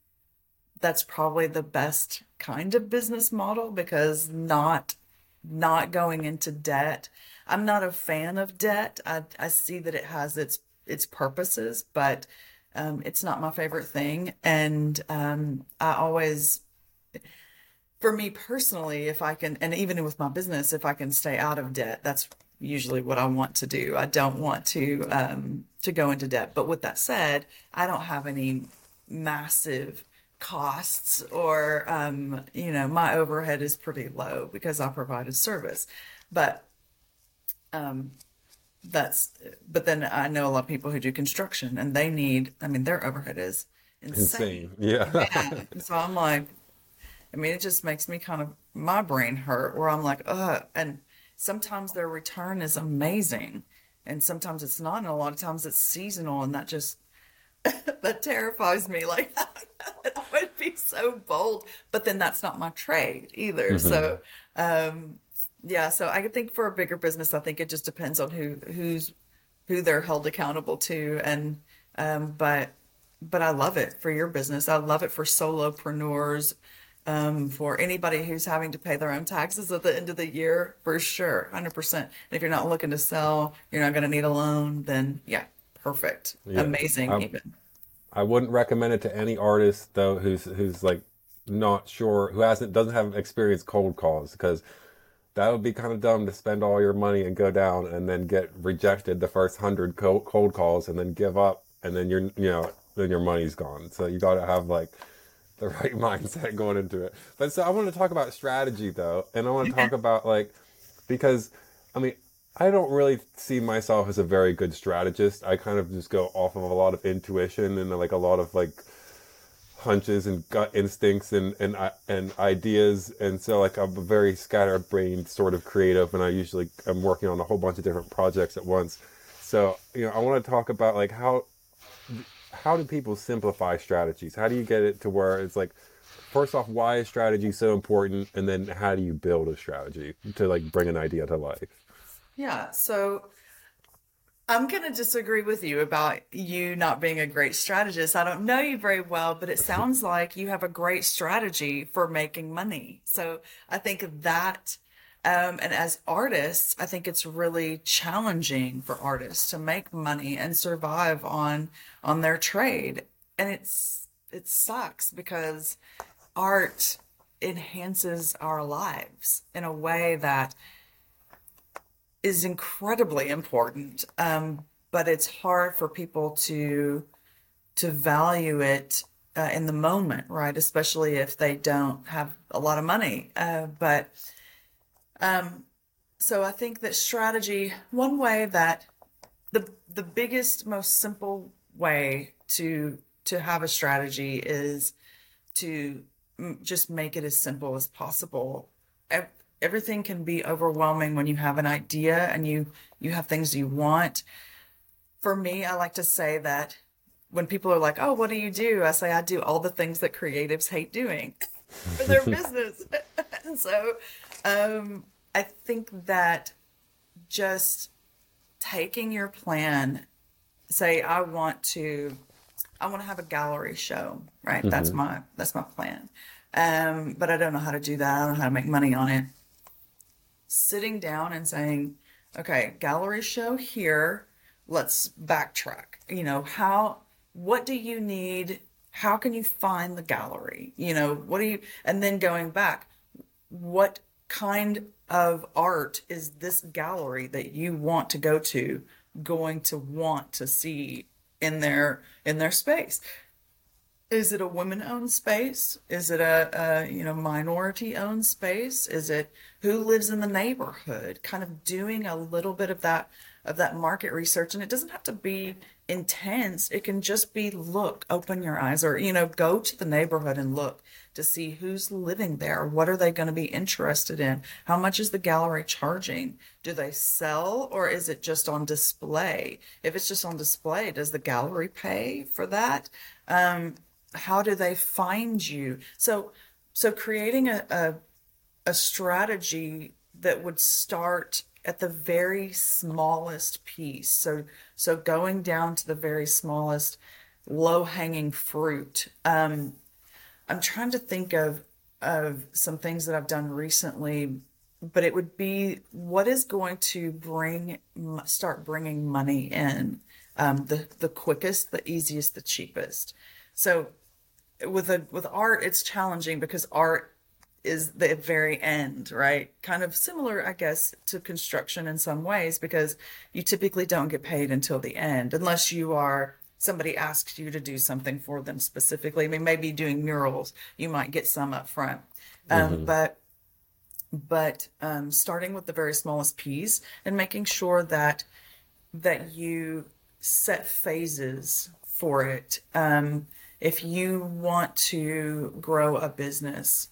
that's probably the best kind of business model because not not going into debt. I'm not a fan of debt. I, I see that it has its its purposes, but um, it's not my favorite thing. And um, I always, for me personally, if I can, and even with my business, if I can stay out of debt, that's usually what I want to do. I don't want to um, to go into debt. But with that said, I don't have any massive costs or um, you know my overhead is pretty low because I provide a service. But um, that's but then I know a lot of people who do construction and they need. I mean, their overhead is insane. Insane. Yeah. Yeah. So I'm like, I mean, it just makes me kind of my brain hurt where I'm like, ugh. And sometimes their return is amazing, and sometimes it's not, and a lot of times it's seasonal, and that just that terrifies me. Like I would be so bold, but then that's not my trade either. So, um, yeah. So I think for a bigger business, I think it just depends on who who's who they're held accountable to, and um, but but I love it for your business. I love it for solopreneurs, um, for anybody who's having to pay their own taxes at the end of the year, for sure, 100%. And if you're not looking to sell, you're not going to need a loan, then yeah, perfect. Yeah. Amazing, Um, even. I wouldn't recommend it to any artist though who's who's like not sure who hasn't doesn't have experience cold calls because that would be kind of dumb to spend all your money and go down and then get rejected the first hundred cold, cold calls and then give up and then you're you know then your money's gone. So you got to have like the right mindset going into it. But so I want to talk about strategy though, and I want to talk about like because I mean I don't really see myself as a very good strategist. I kind of just go off of a lot of intuition and like a lot of like hunches and gut instincts and and uh, and ideas and so like I'm a very scatterbrained sort of creative and I usually am working on a whole bunch of different projects at once. So, you know, I want to talk about like how how do people simplify strategies? How do you get it to where it's like first off why is strategy so important and then how do you build a strategy to like bring an idea to life? Yeah. So I'm going to disagree with you about you not being a great strategist. I don't know you very well, but it sounds like you have a great strategy for making money. So I think that, um, and as artists, I think it's really challenging for artists to make money and survive on on their trade. And it's it sucks because art enhances our lives in a way that is incredibly important. Um, but it's hard for people to to value it uh, in the moment, right? Especially if they don't have a lot of money. Uh, but um, so I think that strategy, one way that the the biggest, most simple way to to have a strategy is to mm, just make it as simple as possible. Ev- Everything can be overwhelming when you have an idea and you you have things you want. For me, I like to say that when people are like, "Oh, what do you do?" I say I do all the things that creatives hate doing for their business. and so, um, I think that just taking your plan, say, I want to I want to have a gallery show, right? That's my that's my plan. Um, but I don't know how to do that. I don't know how to make money on it. Sitting down and saying, okay, gallery show here. Let's backtrack. You know, how what do you need? How can you find the gallery? You know, what do you and then going back, what kind of art is this gallery that you want to go to going to want to see in their in their space? Is it a women owned space? Is it a, a you know minority owned space? Is it who lives in the neighborhood? Kind of doing a little bit of that of that market research. And it doesn't have to be intense. It can just be look, open your eyes, or, you know, go to the neighborhood and look to see who's living there. What are they going to be interested in? How much is the gallery charging? Do they sell or is it just on display? If it's just on display, does the gallery pay for that? Um, how do they find you? So, so creating a, a, a strategy that would start at the very smallest piece. So, so going down to the very smallest low hanging fruit. Um, I'm trying to think of of some things that I've done recently, but it would be what is going to bring start bringing money in um, the the quickest, the easiest, the cheapest. So with a with art, it's challenging because art is the very end, right? Kind of similar, I guess, to construction in some ways because you typically don't get paid until the end unless you are somebody asks you to do something for them specifically. I mean, maybe doing murals, you might get some up front. Um, mm-hmm. But but um, starting with the very smallest piece and making sure that that you set phases for it. Um, if you want to grow a business,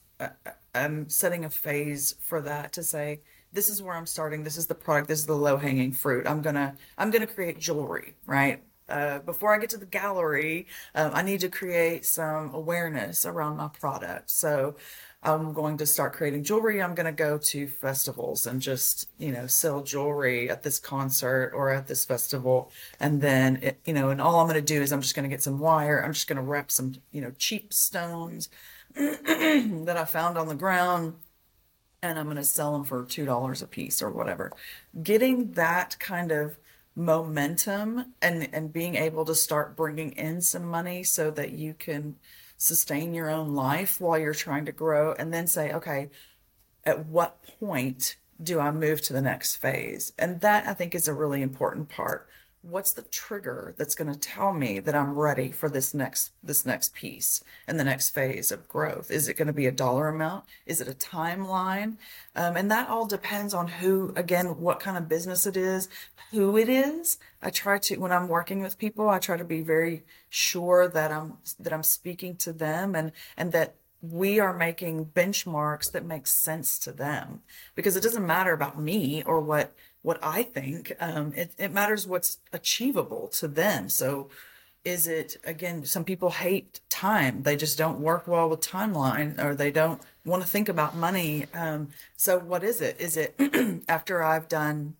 I'm setting a phase for that to say, this is where I'm starting. This is the product. This is the low hanging fruit. I'm gonna I'm gonna create jewelry, right? Uh, before I get to the gallery, um, I need to create some awareness around my product. So I'm going to start creating jewelry. I'm going to go to festivals and just, you know, sell jewelry at this concert or at this festival. And then, it, you know, and all I'm going to do is I'm just going to get some wire. I'm just going to wrap some, you know, cheap stones that I found on the ground and I'm going to sell them for $2 a piece or whatever. Getting that kind of momentum and and being able to start bringing in some money so that you can sustain your own life while you're trying to grow and then say okay at what point do I move to the next phase and that I think is a really important part what's the trigger that's going to tell me that I'm ready for this next this next piece and the next phase of growth? Is it going to be a dollar amount? Is it a timeline? Um, and that all depends on who, again, what kind of business it is, who it is. I try to when I'm working with people, I try to be very sure that I'm that I'm speaking to them and and that we are making benchmarks that make sense to them because it doesn't matter about me or what what I think. Um, it, it matters what's achievable to them. So is it again some people hate time they just don't work well with timeline or they don't want to think about money um, so what is it is it after i've done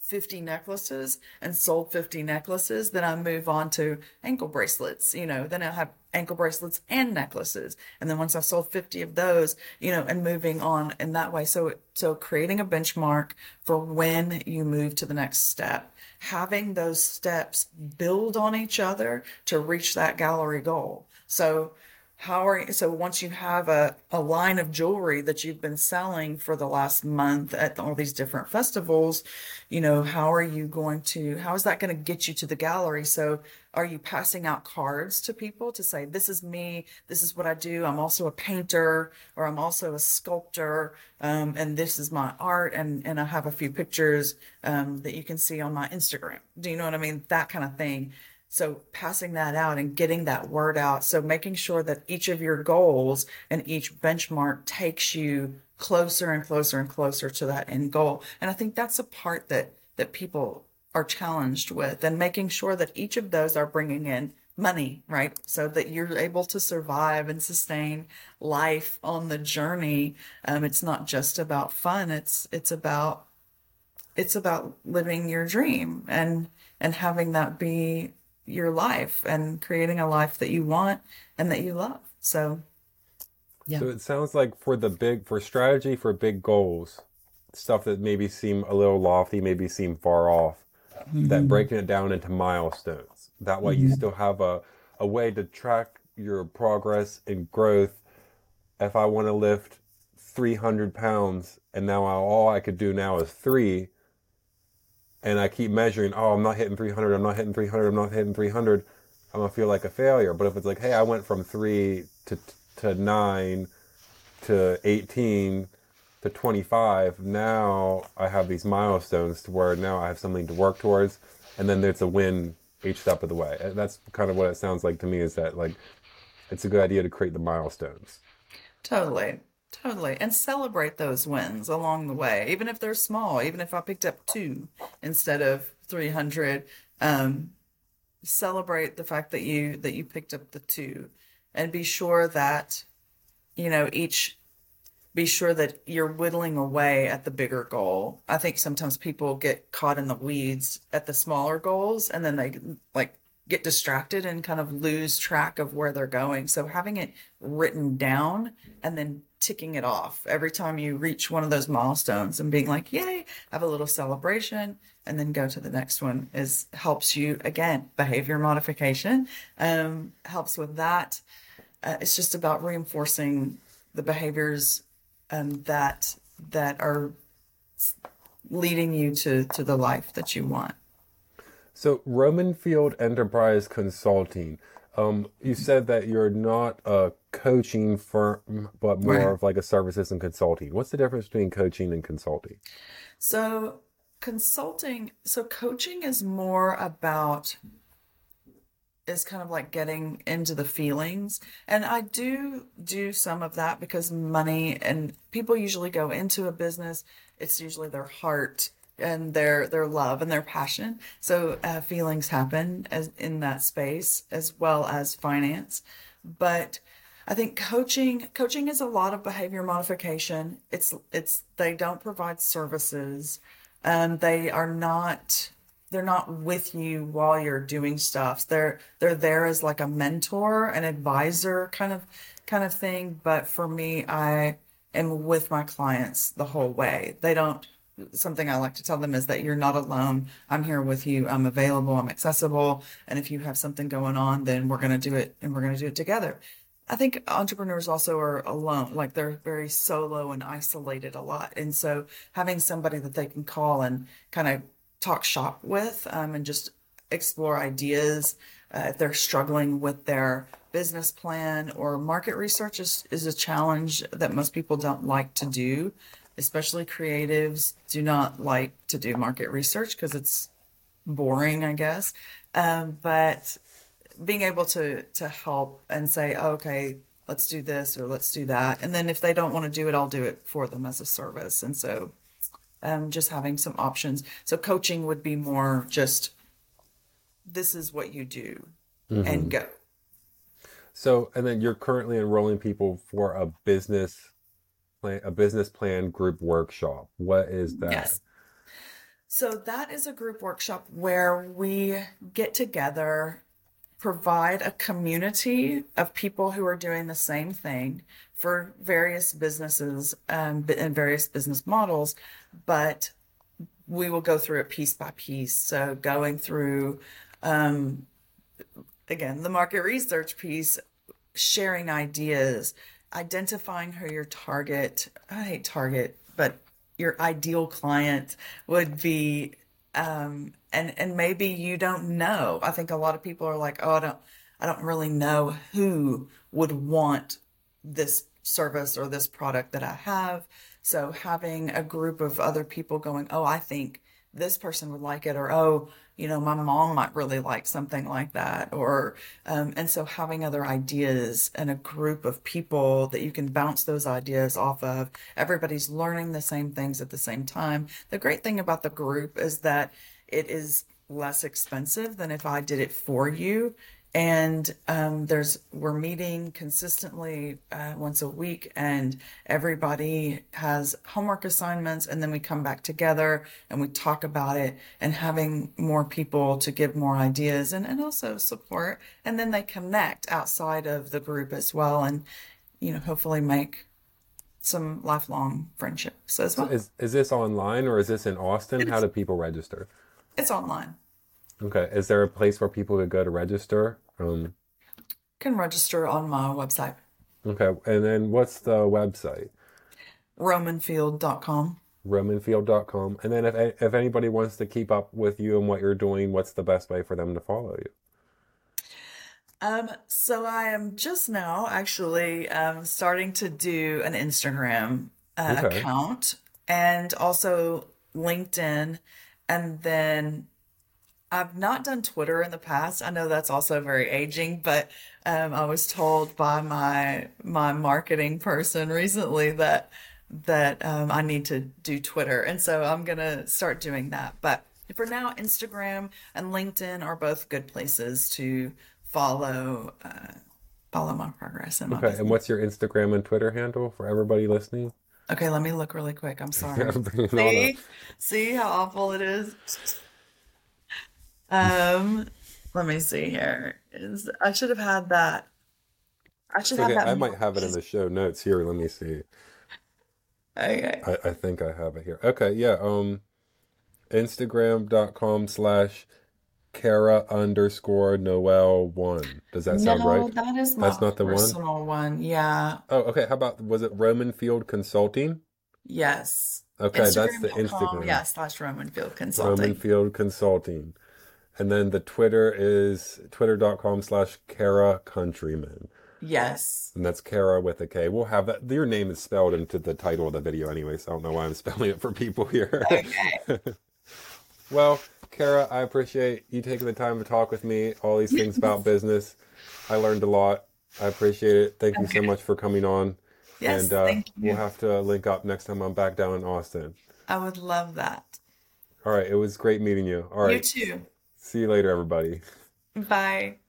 50 necklaces and sold 50 necklaces then i move on to ankle bracelets you know then i have ankle bracelets and necklaces. And then once I've sold 50 of those, you know, and moving on in that way. So, so creating a benchmark for when you move to the next step, having those steps build on each other to reach that gallery goal. So how are so once you have a, a line of jewelry that you've been selling for the last month at all these different festivals you know how are you going to how is that going to get you to the gallery? So are you passing out cards to people to say this is me this is what i do i'm also a painter or i'm also a sculptor um, and this is my art and and i have a few pictures um, that you can see on my instagram. Do you know what i mean? That kind of thing so passing that out and getting that word out. So making sure that each of your goals and each benchmark takes you closer and closer and closer to that end goal. And I think that's a part that that people are challenged with and making sure that each of those are bringing in money, right? So that you're able to survive and sustain life on the journey. Um, it's not just about fun. It's it's about it's about living your dream and and having that be your life and creating a life that you want and that you love. So, yeah. So it sounds like for the big, for strategy for big goals, stuff that maybe seem a little lofty, maybe seem far off, mm-hmm. that breaking it down into milestones. That way mm-hmm. you still have a, a way to track your progress and growth. If I want to lift 300 pounds and now all I could do now is three, and I keep measuring, oh, I'm not hitting 300, I'm not hitting 300, I'm not hitting 300, I'm gonna feel like a failure. But if it's like, hey, I went from three to to nine to 18, to 25, now I have these milestones to where now I have something to work towards, and then there's a win each step of the way. And that's kind of what it sounds like to me is that like it's a good idea to create the milestones. Totally. Totally. And celebrate those wins along the way, even if they're small, even if I picked up two instead of 300. Um, celebrate the fact that you that you picked up the two and be sure that you know each be sure that you're whittling away at the bigger goal. I think sometimes people get caught in the weeds at the smaller goals and then they like get distracted and kind of lose track of where they're going. So having it written down and then ticking it off every time you reach one of those milestones and being like, yay, have a little celebration and then go to the next one is helps you again, behavior modification um, helps with that. Uh, it's just about reinforcing the behaviors um, that that are leading you to to the life that you want. So Romanfield Enterprise Consulting. Um, you said that you're not a coaching firm, but more Right. of like a services and consulting. What's the difference between coaching and consulting? So consulting, so coaching is more about is kind of like getting into the feelings. And I do do some of that because money and people usually go into a business, it's usually their heart and their their love and their passion. So uh, feelings happen as in that space as well as finance. But I think coaching coaching is a lot of behavior modification. It's it's they don't provide services. Um, they are not they're not with you while you're doing stuff. They're they're there as like a mentor, an advisor kind of kind of thing. But for me, I am with my clients the whole way. They don't something I like to tell them is that you're not alone. I'm here with you. I'm available. I'm accessible. And if you have something going on, then we're going to do it and we're going to do it together. I think entrepreneurs also are alone, like they're very solo and isolated a lot. And so having somebody that they can call and kind of talk shop with um, and just explore ideas uh, if they're struggling with their business plan or market research is, is a challenge that most people don't like to do especially creatives do not like to do market research because it's boring i guess. Um, but being able to to help and say oh, okay let's do this or let's do that. And then if they don't want to do it i'll do it for them as a service. And so um, just having some options. So coaching would be more just this is what you do and go. So, and then you're currently enrolling people for a business plan, a business plan group workshop. What is that? Yes. So that is a group workshop where we get together, provide a community of people who are doing the same thing for various businesses um, and various business models, but we will go through it piece by piece. So going through um, again the market research piece sharing ideas identifying who your target i hate target but your ideal client would be um and and maybe you don't know. I think a lot of people are like oh i don't i don't really know who would want this service or this product that i have. So having a group of other people going oh i think this person would like it or oh you know my mom might really like something like that or um, and so having other ideas and a group of people that you can bounce those ideas off of everybody's learning the same things at the same time. The great thing about the group is that it is less expensive than if i did it for you and um, there's we're meeting consistently uh, once a week and everybody has homework assignments and then we come back together and we talk about it and having more people to give more ideas and, and also support and then they connect outside of the group as well and you know hopefully make some lifelong friendships as well Is is this online or is this in Austin? How do people register? it's online Okay. Is there a place where people could go to register? Um, can register on my website okay. And then what's the website? romanfield.com romanfield.com. And then if if anybody wants to keep up with you and what you're doing, what's the best way for them to follow you? Um, so I am just now actually um, starting to do an Instagram uh, Okay. account and also LinkedIn. And then I've not done Twitter in the past. I know that's also very aging, but um, I was told by my my marketing person recently that that um, I need to do Twitter, and so I'm gonna start doing that. But for now, Instagram and LinkedIn are both good places to follow uh, follow my progress and my Okay, and what's your Instagram and Twitter handle for everybody listening? Okay, let me look really quick. I'm sorry. I'm bringing it all up. See, see how awful it is. Um, let me see here. Is I should have had that. I should It's have okay. that I might have it in the show notes here. Let me see. Okay. I, I think I have it here. Okay, yeah. Um, Instagram.com slash Kara underscore Noel one. Does that sound No, right? that is That's not the one? personal one. Yeah. Oh, okay. How about was it Romanfield Consulting? Yes. Okay, that's the. Instagram. Yeah, slash Romanfield Consulting. Romanfield Consulting. And then the Twitter is twitter.com slash Kara Countryman. Yes. And that's Kara with a K. We'll have that. Your name is spelled into the title of the video anyway, so I don't know why I'm spelling it for people here. Okay. Well, Kara, I appreciate you taking the time to talk with me, all these things about business. I learned a lot. I appreciate it. Thank you so much for coming on. Yes, And uh, we'll have to link up next time I'm back down in Austin. I would love that. All right, it was great meeting you. All right. You too. See you later, everybody. Bye.